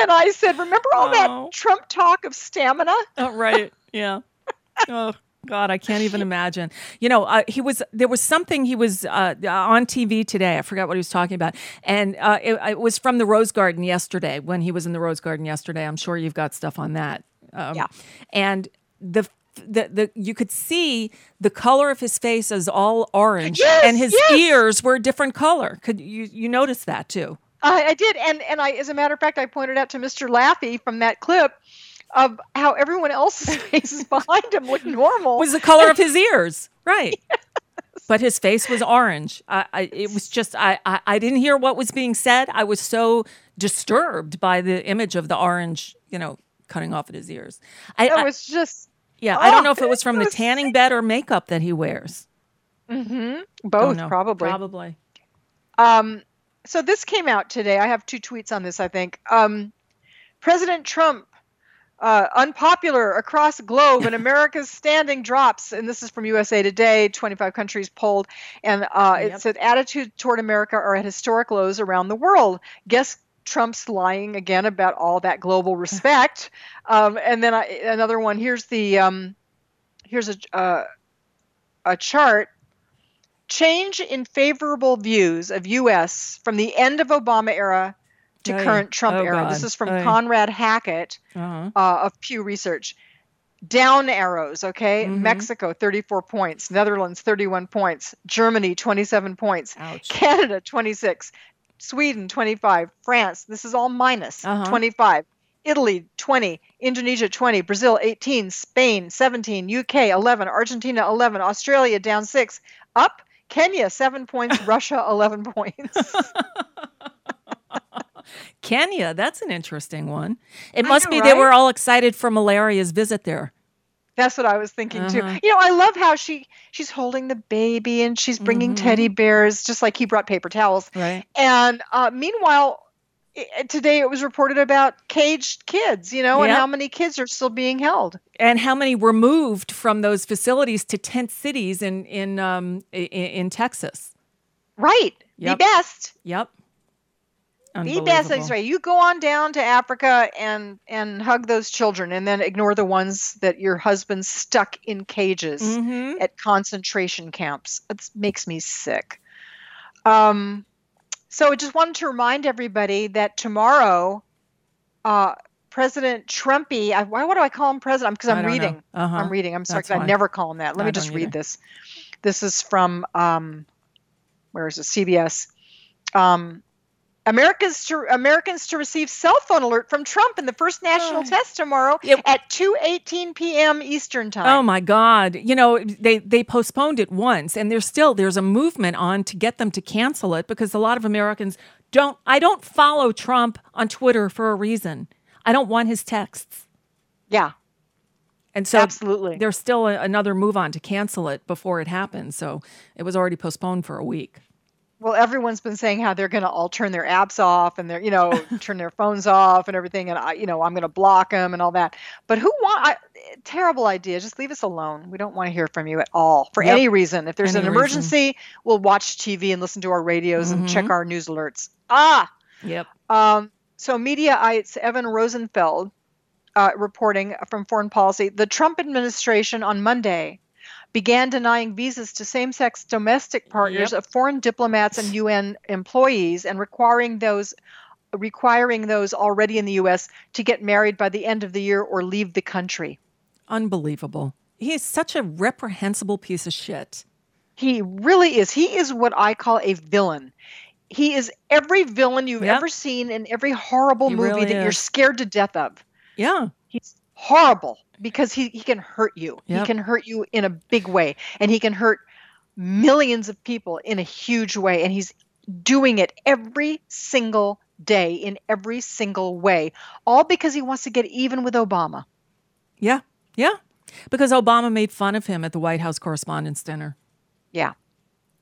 And I said, remember all Oh. that Trump talk of stamina? Oh, right. Yeah. oh God, I can't even imagine. You know, uh, he was there was something he was uh, on TV today. I forgot what he was talking about, and uh, it, it was from the Rose Garden yesterday when he was in the Rose Garden yesterday. I'm sure you've got stuff on that. Um, Yeah. And the. The, the you could see the color of his face is all orange Yes, and his yes. ears were a different color. Could you you notice that too? I, I did, and and I, as a matter of fact, I pointed out to Mr. Laffy from that clip of how everyone else's faces behind him looked normal. was the color of his ears, right? But his face was orange. I, I, it was just I, I, I didn't hear what was being said. I was so disturbed by the image of the orange, you know, cutting off at his ears. I, It was just yeah. I don't oh, know if it was from the tanning bed or makeup that he wears. Mm-hmm. Both probably. Probably. Um, so this came out today. I have two tweets on this. I think um, President Trump. Uh, unpopular across globe and America's standing drops. And this is from USA Today, 25 countries polled. And uh, it Yep. said attitude toward America are at historic lows around the world. Guess Trump's lying again about all that global respect. um, and then I, another one. Here's the um, here's a uh, a chart. Change in favorable views of U.S. from the end of Obama era to Oy. current Trump Oh, era. This is from Oy. Conrad Hackett Uh-huh. uh, of Pew Research. Down arrows, okay? Mhm. Mexico, 34 points. Netherlands, 31 points. Germany, 27 points. Ouch. Canada, 26. Sweden, 25. France, this is all minus, Uh-huh. 25. Italy, 20. Indonesia, 20. Brazil, 18. Spain, 17. UK, 11. Argentina, 11. Australia, down 6. Up. Kenya, 7 points. Russia, 11 points. Kenya, that's an interesting one. It I must know, be they were all excited for Melania's visit there. That's what I was thinking too. Uh-huh. You know, I love how she she's holding the baby and she's bringing teddy bears, just like he brought paper towels. Mm-hmm. Right. And uh, meanwhile, i- today it was reported about caged kids. You know, and how many kids are still being held. and how many were moved from those facilities to tent cities in in um in, in Texas. Right. Yep. The best. Yep. The. That's right. You go on down to Africa and and hug those children, and then ignore the ones that your husband stuck in cages Mhm. at concentration camps. It makes me sick. Um, so I just wanted to remind everybody that tomorrow, uh, President Trumpy. I, why? What do I call him President? Because I'm reading. Uh-huh. I'm reading. I'm sorry. I never call him that. Let I me just read either. this. This is from um, where is it? CBS. Um, Americans to Americans to receive cell phone alert from Trump in the first national test tomorrow at 2:18 p.m. Eastern time. Oh my God! You know they they postponed it once, and there's still there's a movement on to get them to cancel it because a lot of Americans don't. I don't follow Trump on Twitter for a reason. I don't want his texts. Yeah. And so Absolutely. there's still a, another move on to cancel it before it happens. So it was already postponed for a week. Well, everyone's been saying how they're going to all turn their apps off and they're, you know, turn their phones off and everything. And I, you know, I'm going to block them and all that. But who want? I, terrible idea. Just leave us alone. We don't want to hear from you at all for Yep. any reason. If there's Any an reason. emergency, we'll watch TV and listen to our radios and check Mhm. our news alerts. Ah. Yep. Um, so, Mediaite's Evan Rosenfeld uh, reporting from Foreign Policy the Trump administration on Monday began denying visas to same sex domestic partners Yep. of foreign diplomats and UN employees and requiring those requiring those already in the US to get married by the end of the year or leave the country. Unbelievable. He is such a reprehensible piece of shit. He really is. He is what I call a villain. He is every villain you've Yep. ever seen in every horrible He movie really that you're scared to death of. Yeah. Horrible because he, he can hurt you. He can hurt you in a big way. And he can hurt millions of people in a huge way. And he's doing it every single day in every single way, all because he wants to get even with Obama. Yeah. Yeah. Because Obama made fun of him at the White House Correspondents' Dinner. Yeah.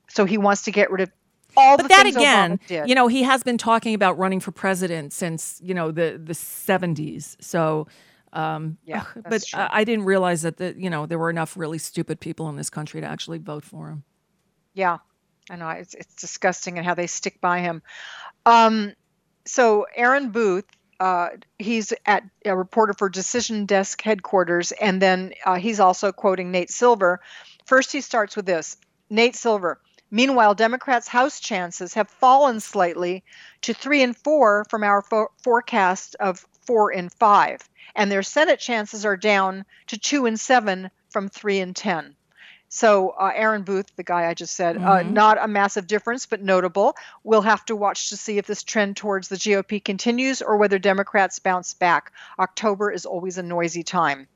So he wants to get rid of all but that again, you know, he has been talking about running for president since you know the the seventies. So, um, Yeah, but. I, I didn't realize that the you know there were enough really stupid people in this country to actually vote for him. Yeah, I know it's it's disgusting and how they stick by him. Um, so Aaron Booth, uh, he's at a reporter for Decision Desk headquarters, and then uh, he's also quoting Nate Silver. First, he starts with this: Nate Silver. Meanwhile, Democrats' House chances have fallen slightly to three and four from our fo- forecast of four and five, and their Senate chances are down to two and seven from three and ten. So uh, Aaron Booth, the guy I just said, uh, Mhm. not a massive difference, but notable. We'll have to watch to see if this trend towards the GOP continues or whether Democrats bounce back. October is always a noisy time.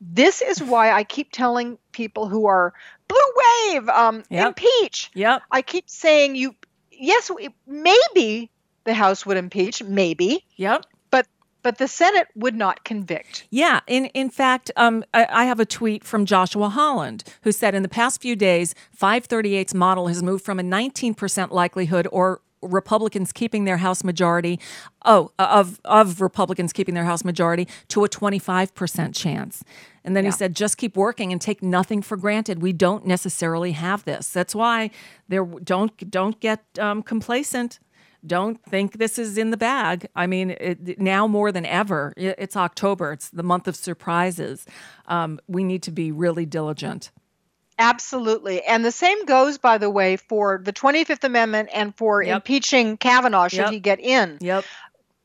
This is why I keep telling people who are blue wave, um, Yep. impeach. Yep. I keep saying you, yes, maybe the House would impeach, maybe. Yep. But the Senate would not convict. Yeah, in in fact, um, I, I have a tweet from Joshua Holland who said in the past few days, 538's model has moved from a 19% likelihood or Republicans keeping their House majority, oh, of of Republicans keeping their House majority to a 25% chance. And then he said, just keep working and take nothing for granted. We don't necessarily have this. That's why there don't don't get um, complacent don't think this is in the bag. I mean, it, now more than ever, it's October. It's the month of surprises. Um, we need to be really diligent. Absolutely. And the same goes, by the way, for the 25th Amendment and for Yep. impeaching Kavanaugh should Yep. he get in. Yep.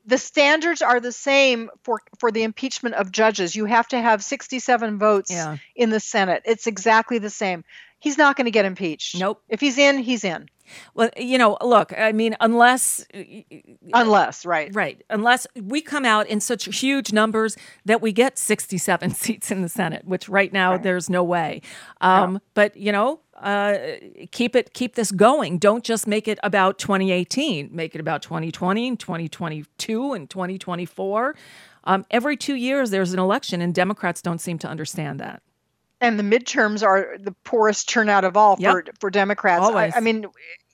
The standards are the same for, for the impeachment of judges. You have to have 67 votes Yeah. in the Senate. It's exactly the same. He's not going to get impeached. Nope. If he's in, he's in. Well, you know, look, I mean, unless Unless, right. right, unless we come out in such huge numbers that we get 67 seats in the Senate, which right now there's no way. Um, But you know, uh, keep it, keep this going. Don't just make it about 2018. Make it about 2020 and 2022 and 2024. Um, every two years there's an election, and Democrats don't seem to understand that. And the midterms are the poorest turnout of all for Yep. for Democrats. I, I mean,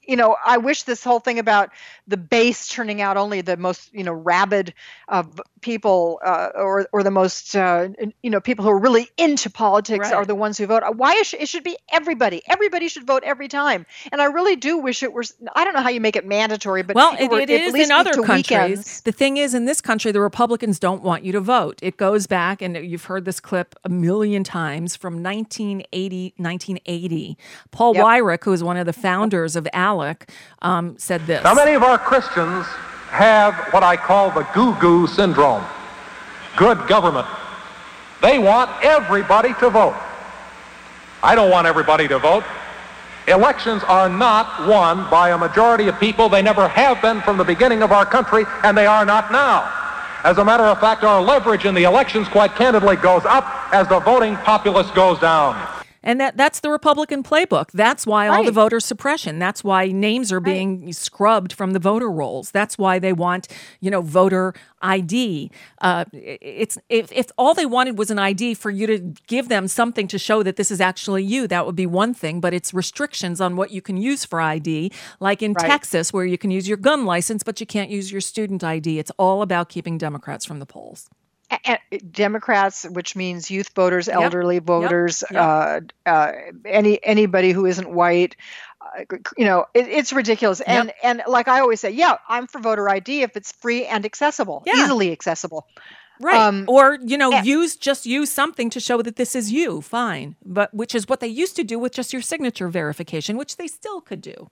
you know, I wish this whole thing about the base turning out only the most you know rabid uh, people uh, or or the most uh, you know people who are really into politics Right. are the ones who vote. Why it should, it should be everybody. Everybody should vote every time. And I really do wish it was. I don't know how you make it mandatory, but well, it, it, were- is in other countries. weekends. The thing is, in this country, the Republicans don't want you to vote. It goes back, and you've heard this clip a million times from 1980. 1980. Paul Yep. Weyrich, who is one of the founders of ALEC, um, said this. Now, many of our Christians have what I call the goo goo syndrome good government. They want everybody to vote. I don't want everybody to vote. Elections are not won by a majority of people. They never have been from the beginning of our country, and they are not now. As a matter of fact, our leverage in the elections, quite candidly, goes up as the voting populace goes down. And that that's the Republican playbook. That's why all the voter suppression. That's why names are being scrubbed from the voter rolls. That's why they want, you know, voter ID. Uh, it's if, if all they wanted was an ID for you to give them something to show that this is actually you, that would be one thing. But it's restrictions on what you can use for ID, like in Right. Texas, where you can use your gun license, but you can't use your student ID. It's all about keeping Democrats from the polls. Democrats, which means youth voters, elderly Yep. voters, Yep. Uh, uh, any anybody who isn't white. Uh, you know, it, it's ridiculous. And and like I always say, yeah, I'm for voter ID if it's free and accessible, Yeah. easily accessible. Right. Um, or, you know, yeah. use just use something to show that this is you. Fine. But which is what they used to do with just your signature verification, which they still could do.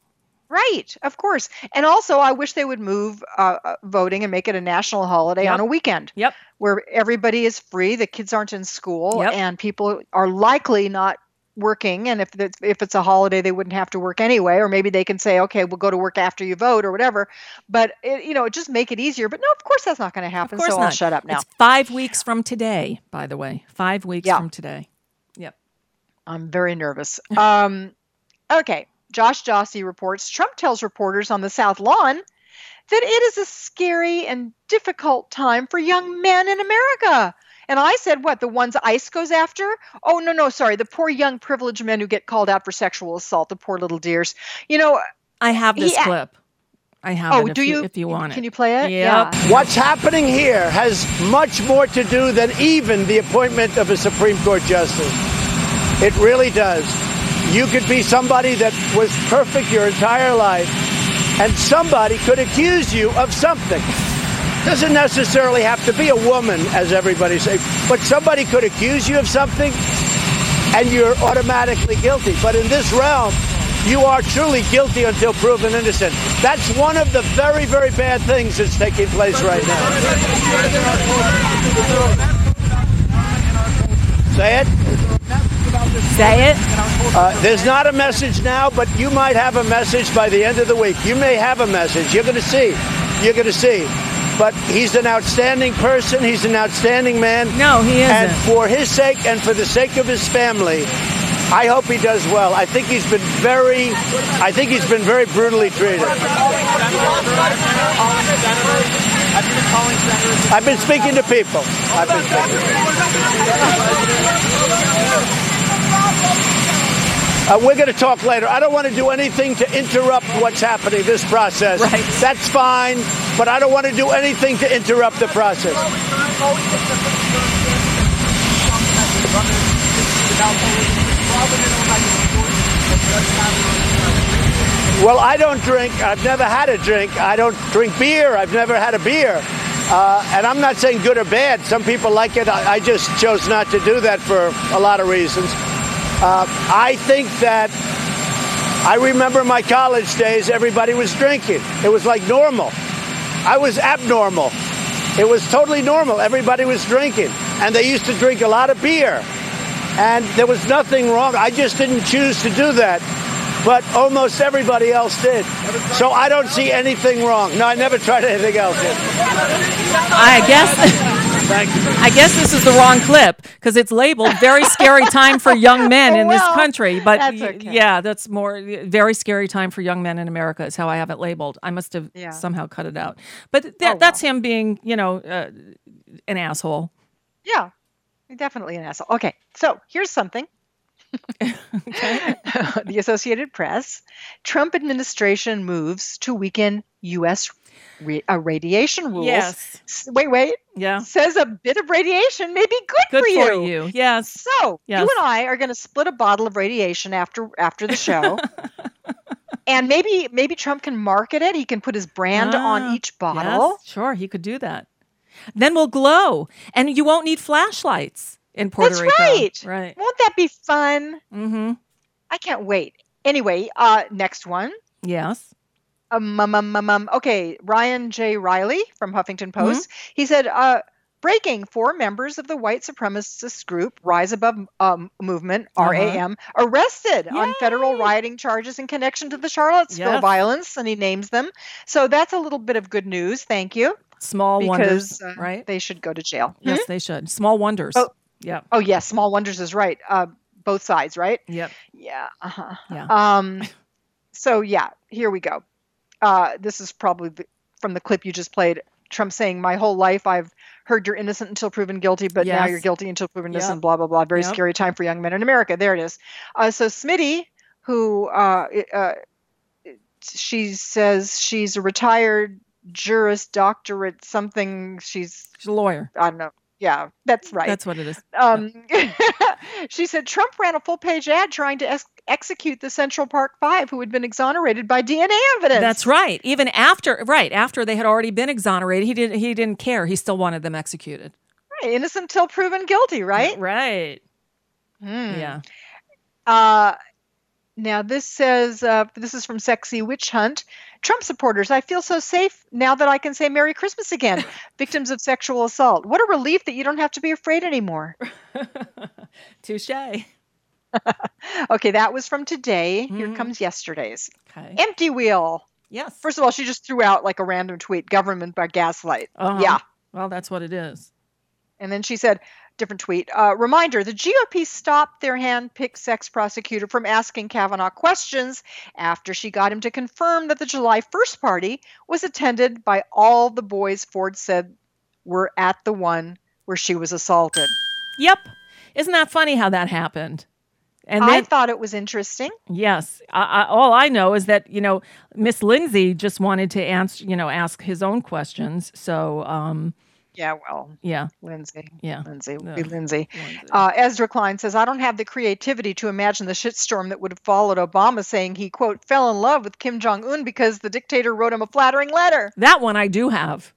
Right, of course. And also, I wish they would move uh, uh, voting and make it a national holiday Yep. on a weekend. Yep. Where everybody is free, the kids aren't in school, Yep. and people are likely not working. And if it's, if it's a holiday, they wouldn't have to work anyway. Or maybe they can say, okay, we'll go to work after you vote or whatever. But it, you know, just make it easier. But no, of course that's not going to happen. Of course so not. I'll shut up now. It's five weeks from today, by the way. Five weeks Yeah. from today. Yep. I'm very nervous. Um, okay. Josh Dawsey reports Trump tells reporters on the South Lawn that it is a scary and difficult time for young men in America. And I said, what, the ones ICE goes after? Oh, no, no, sorry. The poor young privileged men who get called out for sexual assault, the poor little dears. You know, I have this He clip. I have Oh, it if do you, you- if you want it. can you play it? Yep. Yeah. What's happening here has much more to do than even the appointment of a Supreme Court justice. It really does. You could be somebody that was perfect your entire life, and somebody could accuse you of something. Doesn't necessarily have to be a woman, as everybody says, but somebody could accuse you of something, and you're automatically guilty. But in this realm, you are truly guilty until proven innocent. That's one of the very, very bad things that's taking place right now. Say it. Say it. Uh, there's not a message now, but you might have a message by the end of the week. You may have a message. You're going to see. You're going to see. But he's an outstanding person. He's an outstanding man. No, he isn't. And for his sake and for the sake of his family, I hope he does well. I think he's been very, I think he's been very brutally treated. I've been speaking to people. I've been Uh, we're going to talk later. I don't want to do anything to interrupt what's happening, this process. Right. That's fine, but I don't want to do anything to interrupt the process. Well, I don't drink. I've never had a drink. I don't drink beer. I've never had a beer. Uh, and I'm not saying good or bad. Some people like it. I, I just chose not to do that for a lot of reasons. Uh, I think that I remember my college days, everybody was drinking. It was like normal. I was abnormal. It was totally normal. Everybody was drinking. And they used to drink a lot of beer. And there was nothing wrong. I just didn't choose to do that. But almost everybody else did. So I don't see anything wrong. No, I never tried anything else. I guess. Thank you. I guess this is the wrong clip because it's labeled "Very Scary Time for Young Men in this country." But that's okay. yeah, that's more very scary time for young men in America is how I have it labeled. I must have Yeah. somehow cut it out. But that, that's him being, you know, uh, an asshole. Yeah, definitely an asshole. Okay, so here's something. the Associated Press Trump administration moves to weaken U.S. Re- uh, radiation rules. Yes. Wait, wait. Yeah. Says a bit of radiation may be good, Good for you. for you. Yes. So Yes. you and I are going to split a bottle of radiation after after the show. And maybe maybe Trump can market it. He can put his brand Ah, on each bottle. Yes, sure, he could do that. Then we'll glow, and you won't need flashlights in Puerto That's Rico. right. Right. Won't that be fun? Mm-hmm. I can't wait. Anyway, uh, next one. Yes. Um, um, um, um, um, okay, Ryan J. Reilly from Huffington Mm-hmm. Post. He said, uh, breaking four members of the white supremacist group Rise Above um, Movement, Uh-huh. RAM, arrested on federal rioting charges in connection to the Charlottesville Yes. violence, and he names them. So that's a little bit of good news. Thank you. Small because, wonders, uh, right? They should go to jail. Yes, Hmm? they should. Small wonders. Oh. Yeah. Oh yes, small wonders is right. Uh, both sides, right? Yep. Yeah. Uh-huh. Yeah. Um, so yeah, here we go. Uh, this is probably the, from the clip you just played. Trump saying, "My whole life I've heard you're innocent until proven guilty, but now you're guilty until proven Yep. innocent." Blah blah blah. Very Yep. scary time for young men in America. There it is. Uh, so Smitty, who uh, uh, she says she's a retired juris doctorate something. She's She's a lawyer. I don't know. Yeah, that's right. That's what it is. Um, she said Trump ran a full page ad trying to ex- execute the Central Park Five who had been exonerated by DNA evidence. That's right. Even after, right after they had already been exonerated, he didn't. He didn't care. He still wanted them executed. Right, innocent until proven guilty, right? Right. Hmm. Yeah. Uh, now this says uh, this is from Sexy Witch Hunt. Trump supporters, I feel so safe now that I can say Merry Christmas again. Victims of sexual assault. What a relief that you don't have to be afraid anymore. Touche. Okay, that was from today. Here comes yesterday's. Okay. Emptywheel. Yes. First of all, she just threw out like a random tweet government by gaslight. Uh-huh. Yeah. Well, that's what it is. And then she said, different tweet, uh, reminder the GOP stopped their hand picked sex prosecutor from asking Kavanaugh questions after she got him to confirm that the July 1st party was attended by all the boys Ford said were at the one where she was assaulted. Yep. Isn't that funny how that happened? And I then, thought it was interesting. yes, I, I, all I know is that you know Miss Lindsey just wanted to answer, you know, ask his own questions. So, um, Yeah, well, yeah, Lindsey. yeah, Lindsey, Yeah. be Lindsey. Uh, Ezra Klein says, I don't have the creativity to imagine the shitstorm that would have followed Obama saying he, quote, fell in love with Kim Jong un because the dictator wrote him a flattering letter. that one I do have.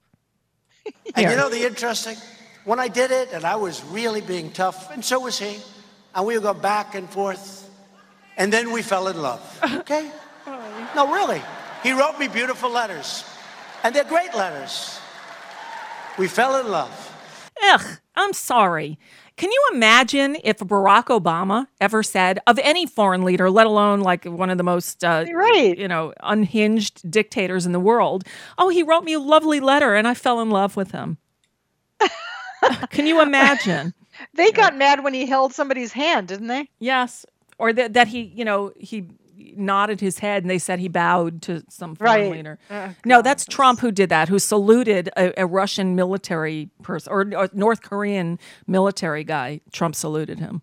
And you know the interesting? When I did it, and I was really being tough, and so was he, and we would go back and forth, and then we fell in love. Okay? No, really. He wrote me beautiful letters, and they're great letters. We fell in love. Ugh, I'm sorry. Can you imagine if Barack Obama ever said of any foreign leader, let alone like one of the most, uh, right. you know, unhinged dictators in the world? Oh, he wrote me a lovely letter, and I fell in love with him. Can you imagine? They got mad when he held somebody's hand, didn't they? Yes, or that that he, you know, he nodded his head and they said he bowed to some foreign Right. leader. Oh, no, that's Trump who did that, who saluted a, a Russian military person or, or North Korean military guy. Trump saluted him.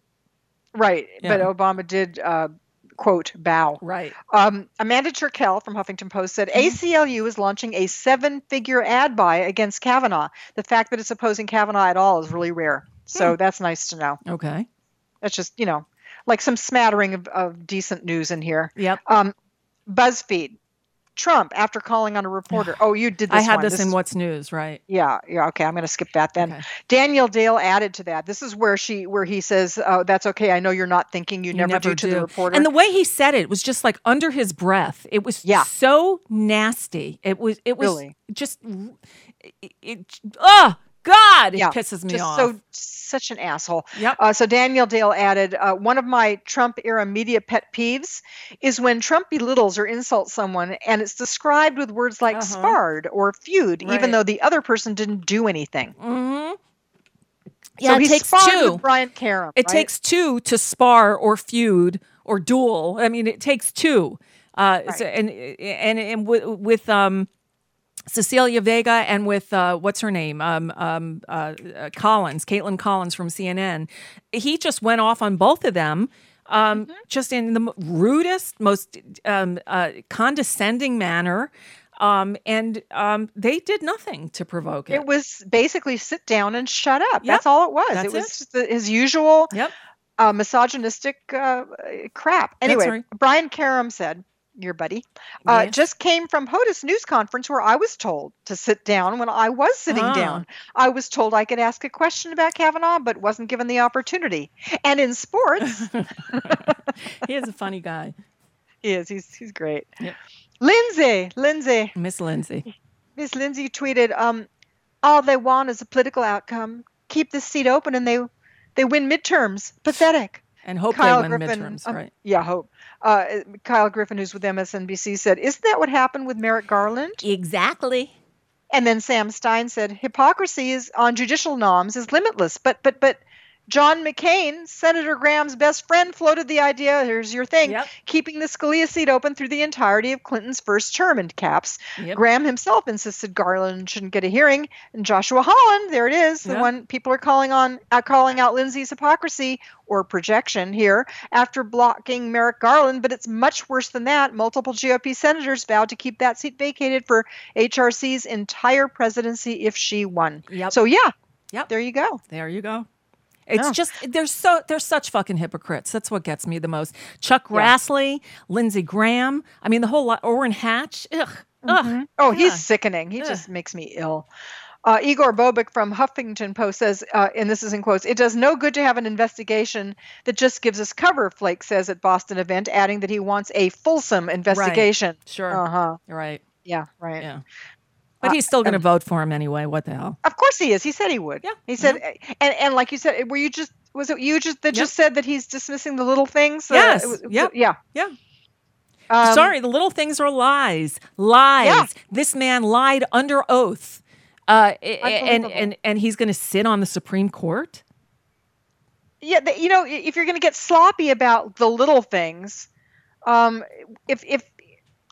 Right. But Obama did, uh, quote, bow. Right. Um, Amanda Terkel from Huffington Post said ACLU is launching a seven figure ad buy against Kavanaugh. The fact that it's opposing Kavanaugh at all is really rare. So that's nice to know. Okay. That's just, you know, like some smattering of, of decent news in here. Yep. Um, BuzzFeed. Trump, after calling on a reporter. Oh, you did this I had one. this, in What's News, right? Yeah, yeah. Okay, I'm going to skip that then. Daniel Dale added to that. This is where she, where he says, "Oh, that's okay. I know you're not thinking. You, never, do, to the reporter." And the way he said it was just like under his breath. It was Yeah. so nasty. It was it was Really. just it, it God, it yeah, pisses me just off. So such an asshole. Yep. Uh, so Daniel Dale added, uh, one of my Trump era media pet peeves is when Trump belittles or insults someone, and it's described with words like sparred or feud, Uh-huh. Right. even though the other person didn't do anything. hmm So Yeah, it he takes two. with Brian Karem. It right? takes two to spar or feud or duel. I mean, it takes two. Uh, so, and and and with, with um, Cecilia Vega and with uh, what's her name, um, um, uh, uh, Collins, Kaitlan Collins from CNN. He just went off on both of them. Um, Mm-hmm. Just in the rudest, most um, uh, condescending manner, um, and um, they did nothing to provoke it. It was basically sit down and shut up. Yep, That's all it was. that's it was it. just the, his usual Yep. uh, misogynistic uh, crap. Anyway. Brian Karem said, your buddy, uh, Yes. just came from HOTUS news conference where I was told to sit down when I was sitting Ah. down. I was told I could ask a question about Kavanaugh, but wasn't given the opportunity. And in sports, he is a funny guy. he is. He's he's great. Yep. Lindsey, Lindsey, Miss Lindsey. Miss Lindsey tweeted, um, all they want is a political outcome. Keep this seat open and they they win midterms. Pathetic. And hope Kyle they win Griffin, midterms, um, right? Yeah, hope. Uh, Kyle Griffin, who's with MSNBC, said, Isn't that what happened with Merrick Garland? Exactly. And then Sam Stein said, Hypocrisy is on judicial norms is limitless, but but but John McCain, Senator Graham's best friend, floated the idea here's your thing keeping the Scalia seat open through the entirety of Clinton's first term in caps. Yep. Graham himself insisted Garland shouldn't get a hearing. And Joshua Holland, there it is, the Yeah. one people are calling on, uh, calling out Lindsey's hypocrisy or projection here after blocking Merrick Garland. But it's much worse than that. Multiple GOP senators vowed to keep that seat vacated for HRC's entire presidency if she won. Yep. So, yeah. Yep. There you go. There you go. It's Yeah. just they're so they're such fucking hypocrites. That's what gets me the most. Chuck Yeah. Grassley, Lindsey Graham. I mean, the whole lot. Orrin Hatch. Ugh. Ugh. Mhm. Oh, Yeah. he's sickening. He just makes me ill. Uh, Igor Bobic from Huffington Post says, uh, and this is in quotes, it does no good to have an investigation that just gives us cover, Flake says at Boston event, adding that he wants a fulsome investigation. Sure. Uh huh. Right. Yeah, right. Yeah. But he's still going to vote for him anyway. What the hell? Of course he is. He said he would. Yeah. He said, and, and like you said, were you just, was it you just that just said that he's dismissing the little things? Uh, Yes. Yep. Yeah. Yeah. Um, Sorry, the little things are lies. Lies. This man lied under oath. Uh, and, and and he's going to sit on the Supreme Court. yeah you know if you're going to get sloppy about the little things um if if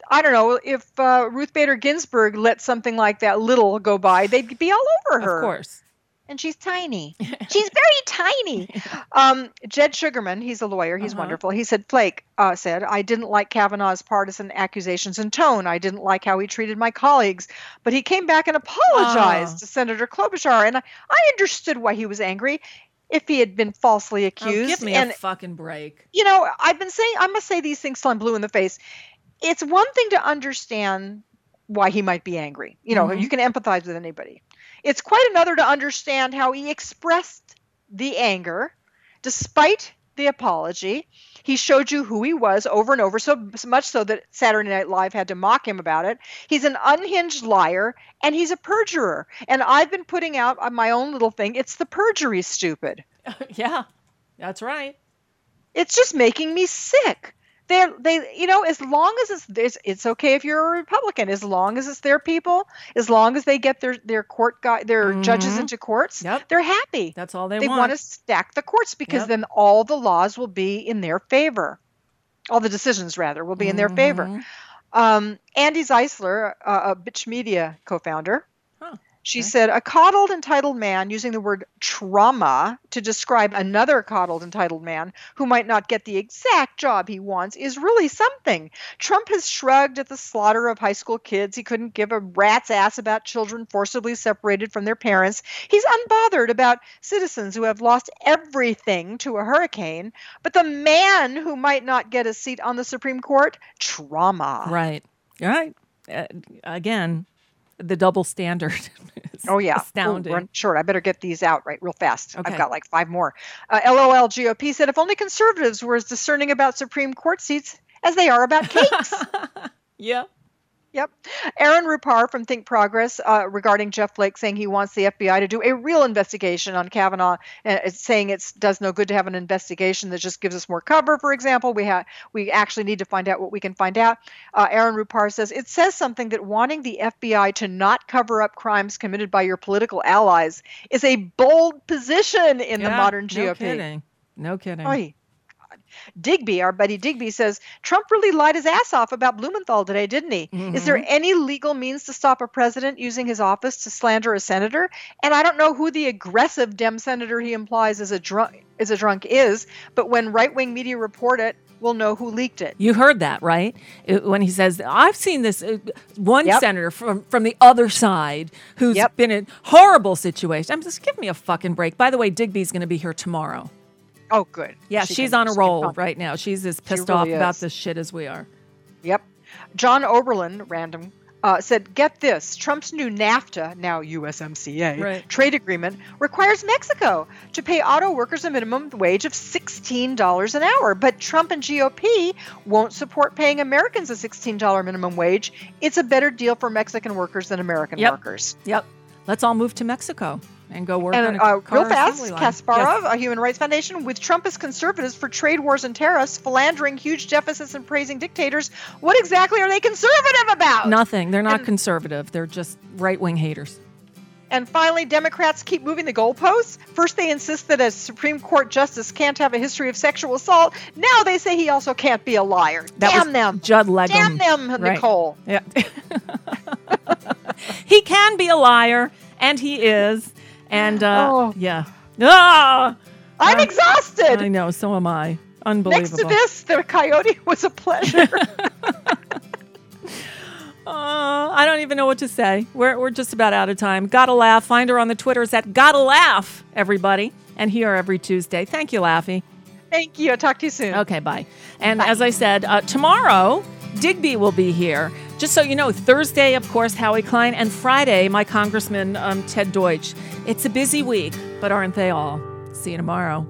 i don't know if uh, ruth bader ginsburg let something like that little go by they'd be all over her Of course. and she's tiny she's very tiny um jed shugerman he's a lawyer he's Uh-huh. wonderful he said flake uh, said i didn't like kavanaugh's partisan accusations and tone i didn't like how he treated my colleagues but he came back and apologized Oh. to senator klobuchar and I, I understood why he was angry if he had been falsely Oh, accused give me and a fucking break. you know, I've been saying I must say these things till I'm blue in the face. It's one thing to understand why he might be angry. You know, Mhm. you can empathize with anybody. It's quite another to understand how he expressed the anger despite the apology. He showed you who he was over and over, so so much so that Saturday Night Live had to mock him about it. He's an unhinged liar and he's a perjurer. And I've been putting out on my own little thing. It's the perjury, stupid. yeah, that's right. It's just making me sick. They're, they, you know, as long as it's, it's, it's okay if you're a Republican, as long as it's their people, as long as they get their, their court guy, their judges Mhm. into courts, Yep. they're happy. That's all they, want. They want. to stack the courts because Yep. then all the laws will be in their favor. All the decisions, rather, will be in their favor. Mhm. Um, Andi Zeisler, uh, a Bitch Media co-founder, She said a coddled entitled man using the word trauma to describe another coddled entitled man who might not get the exact job he wants is really something. Trump has shrugged at the slaughter of high school kids. He couldn't give a rat's ass about children forcibly separated from their parents. He's unbothered about citizens who have lost everything to a hurricane. But the man who might not get a seat on the Supreme Court, trauma. Right. Right. Uh, again, the double standard. Oh yeah, Ooh, astounding. run short. I better get these out right real fast. Okay. I've got like five more. Uh, LOL GOP said if only conservatives were as discerning about Supreme Court seats as they are about cakes. yeah. Yep. Aaron Rupar from Think Progress uh, regarding Jeff Flake saying he wants the FBI to do a real investigation on Kavanaugh, uh, it's saying it does no good to have an investigation that just gives us more cover. For example, we have we actually need to find out what we can find out. Uh, Aaron Rupar says it says something that wanting the FBI to not cover up crimes committed by your political allies is a bold position in the Yeah, modern No kidding. No kidding. Oy. Digby, our buddy Digby says Trump really lied his ass off about Blumenthal today, didn't he? Is there Mhm. any legal means to stop a president using his office to slander a senator? And I don't know who the aggressive Dem senator he implies is a drunk is a drunk is, but when right wing media report it, we'll know who leaked it. You heard that, right? It- when he says, "I've seen this uh, one Yep. senator from from the other side who's Yep. been in horrible situation." I'm just give me a fucking break. By the way, Digby's going to be here tomorrow. Oh, good. Yeah, She she's can- on a roll come. right now. She's as pissed really off about is. this shit as we are. Yep. John Oberlin, random, uh, said, Get this Trump's new NAFTA, now USMCA, Right. trade agreement requires Mexico to pay auto workers a minimum wage of $16 an hour. But Trump and GOP won't support paying Americans a $16 minimum wage. It's a better deal for Mexican workers than American Yep. workers. Yep. Let's all move to Mexico and go work on And a uh, car real fast. Kasparov, Yes. a Human Rights Foundation, with Trump as conservatives for trade wars and tariffs, philandering huge deficits and praising dictators. What exactly are they conservative about? Nothing. They're not conservative. They're just right wing haters. And finally, Democrats keep moving the goalposts. First, they insist that a Supreme Court justice can't have a history of sexual assault. Now they say he also can't be a liar. That Damn them. Judd Legum. Damn them, Right. Nicole. Yeah. he can be a liar, and he is. And uh, Oh. yeah. Ah! I'm Uh, exhausted. I know, so am I. Unbelievable. Next to this, the coyote was a pleasure. Uh, I don't even know what to say. We're, we're just about out of time. GottaLaff. Find her on the Twitters at GottaLaff, everybody. And here every Tuesday. Thank you, Laffy. Thank you. I'll talk to you soon. Okay, bye. And as I said, uh, tomorrow, Digby will be here. Just so you know, Thursday, of course, Howie Klein, and Friday, my Congressman um, Ted Deutch. It's a busy week, but aren't they all? See you tomorrow.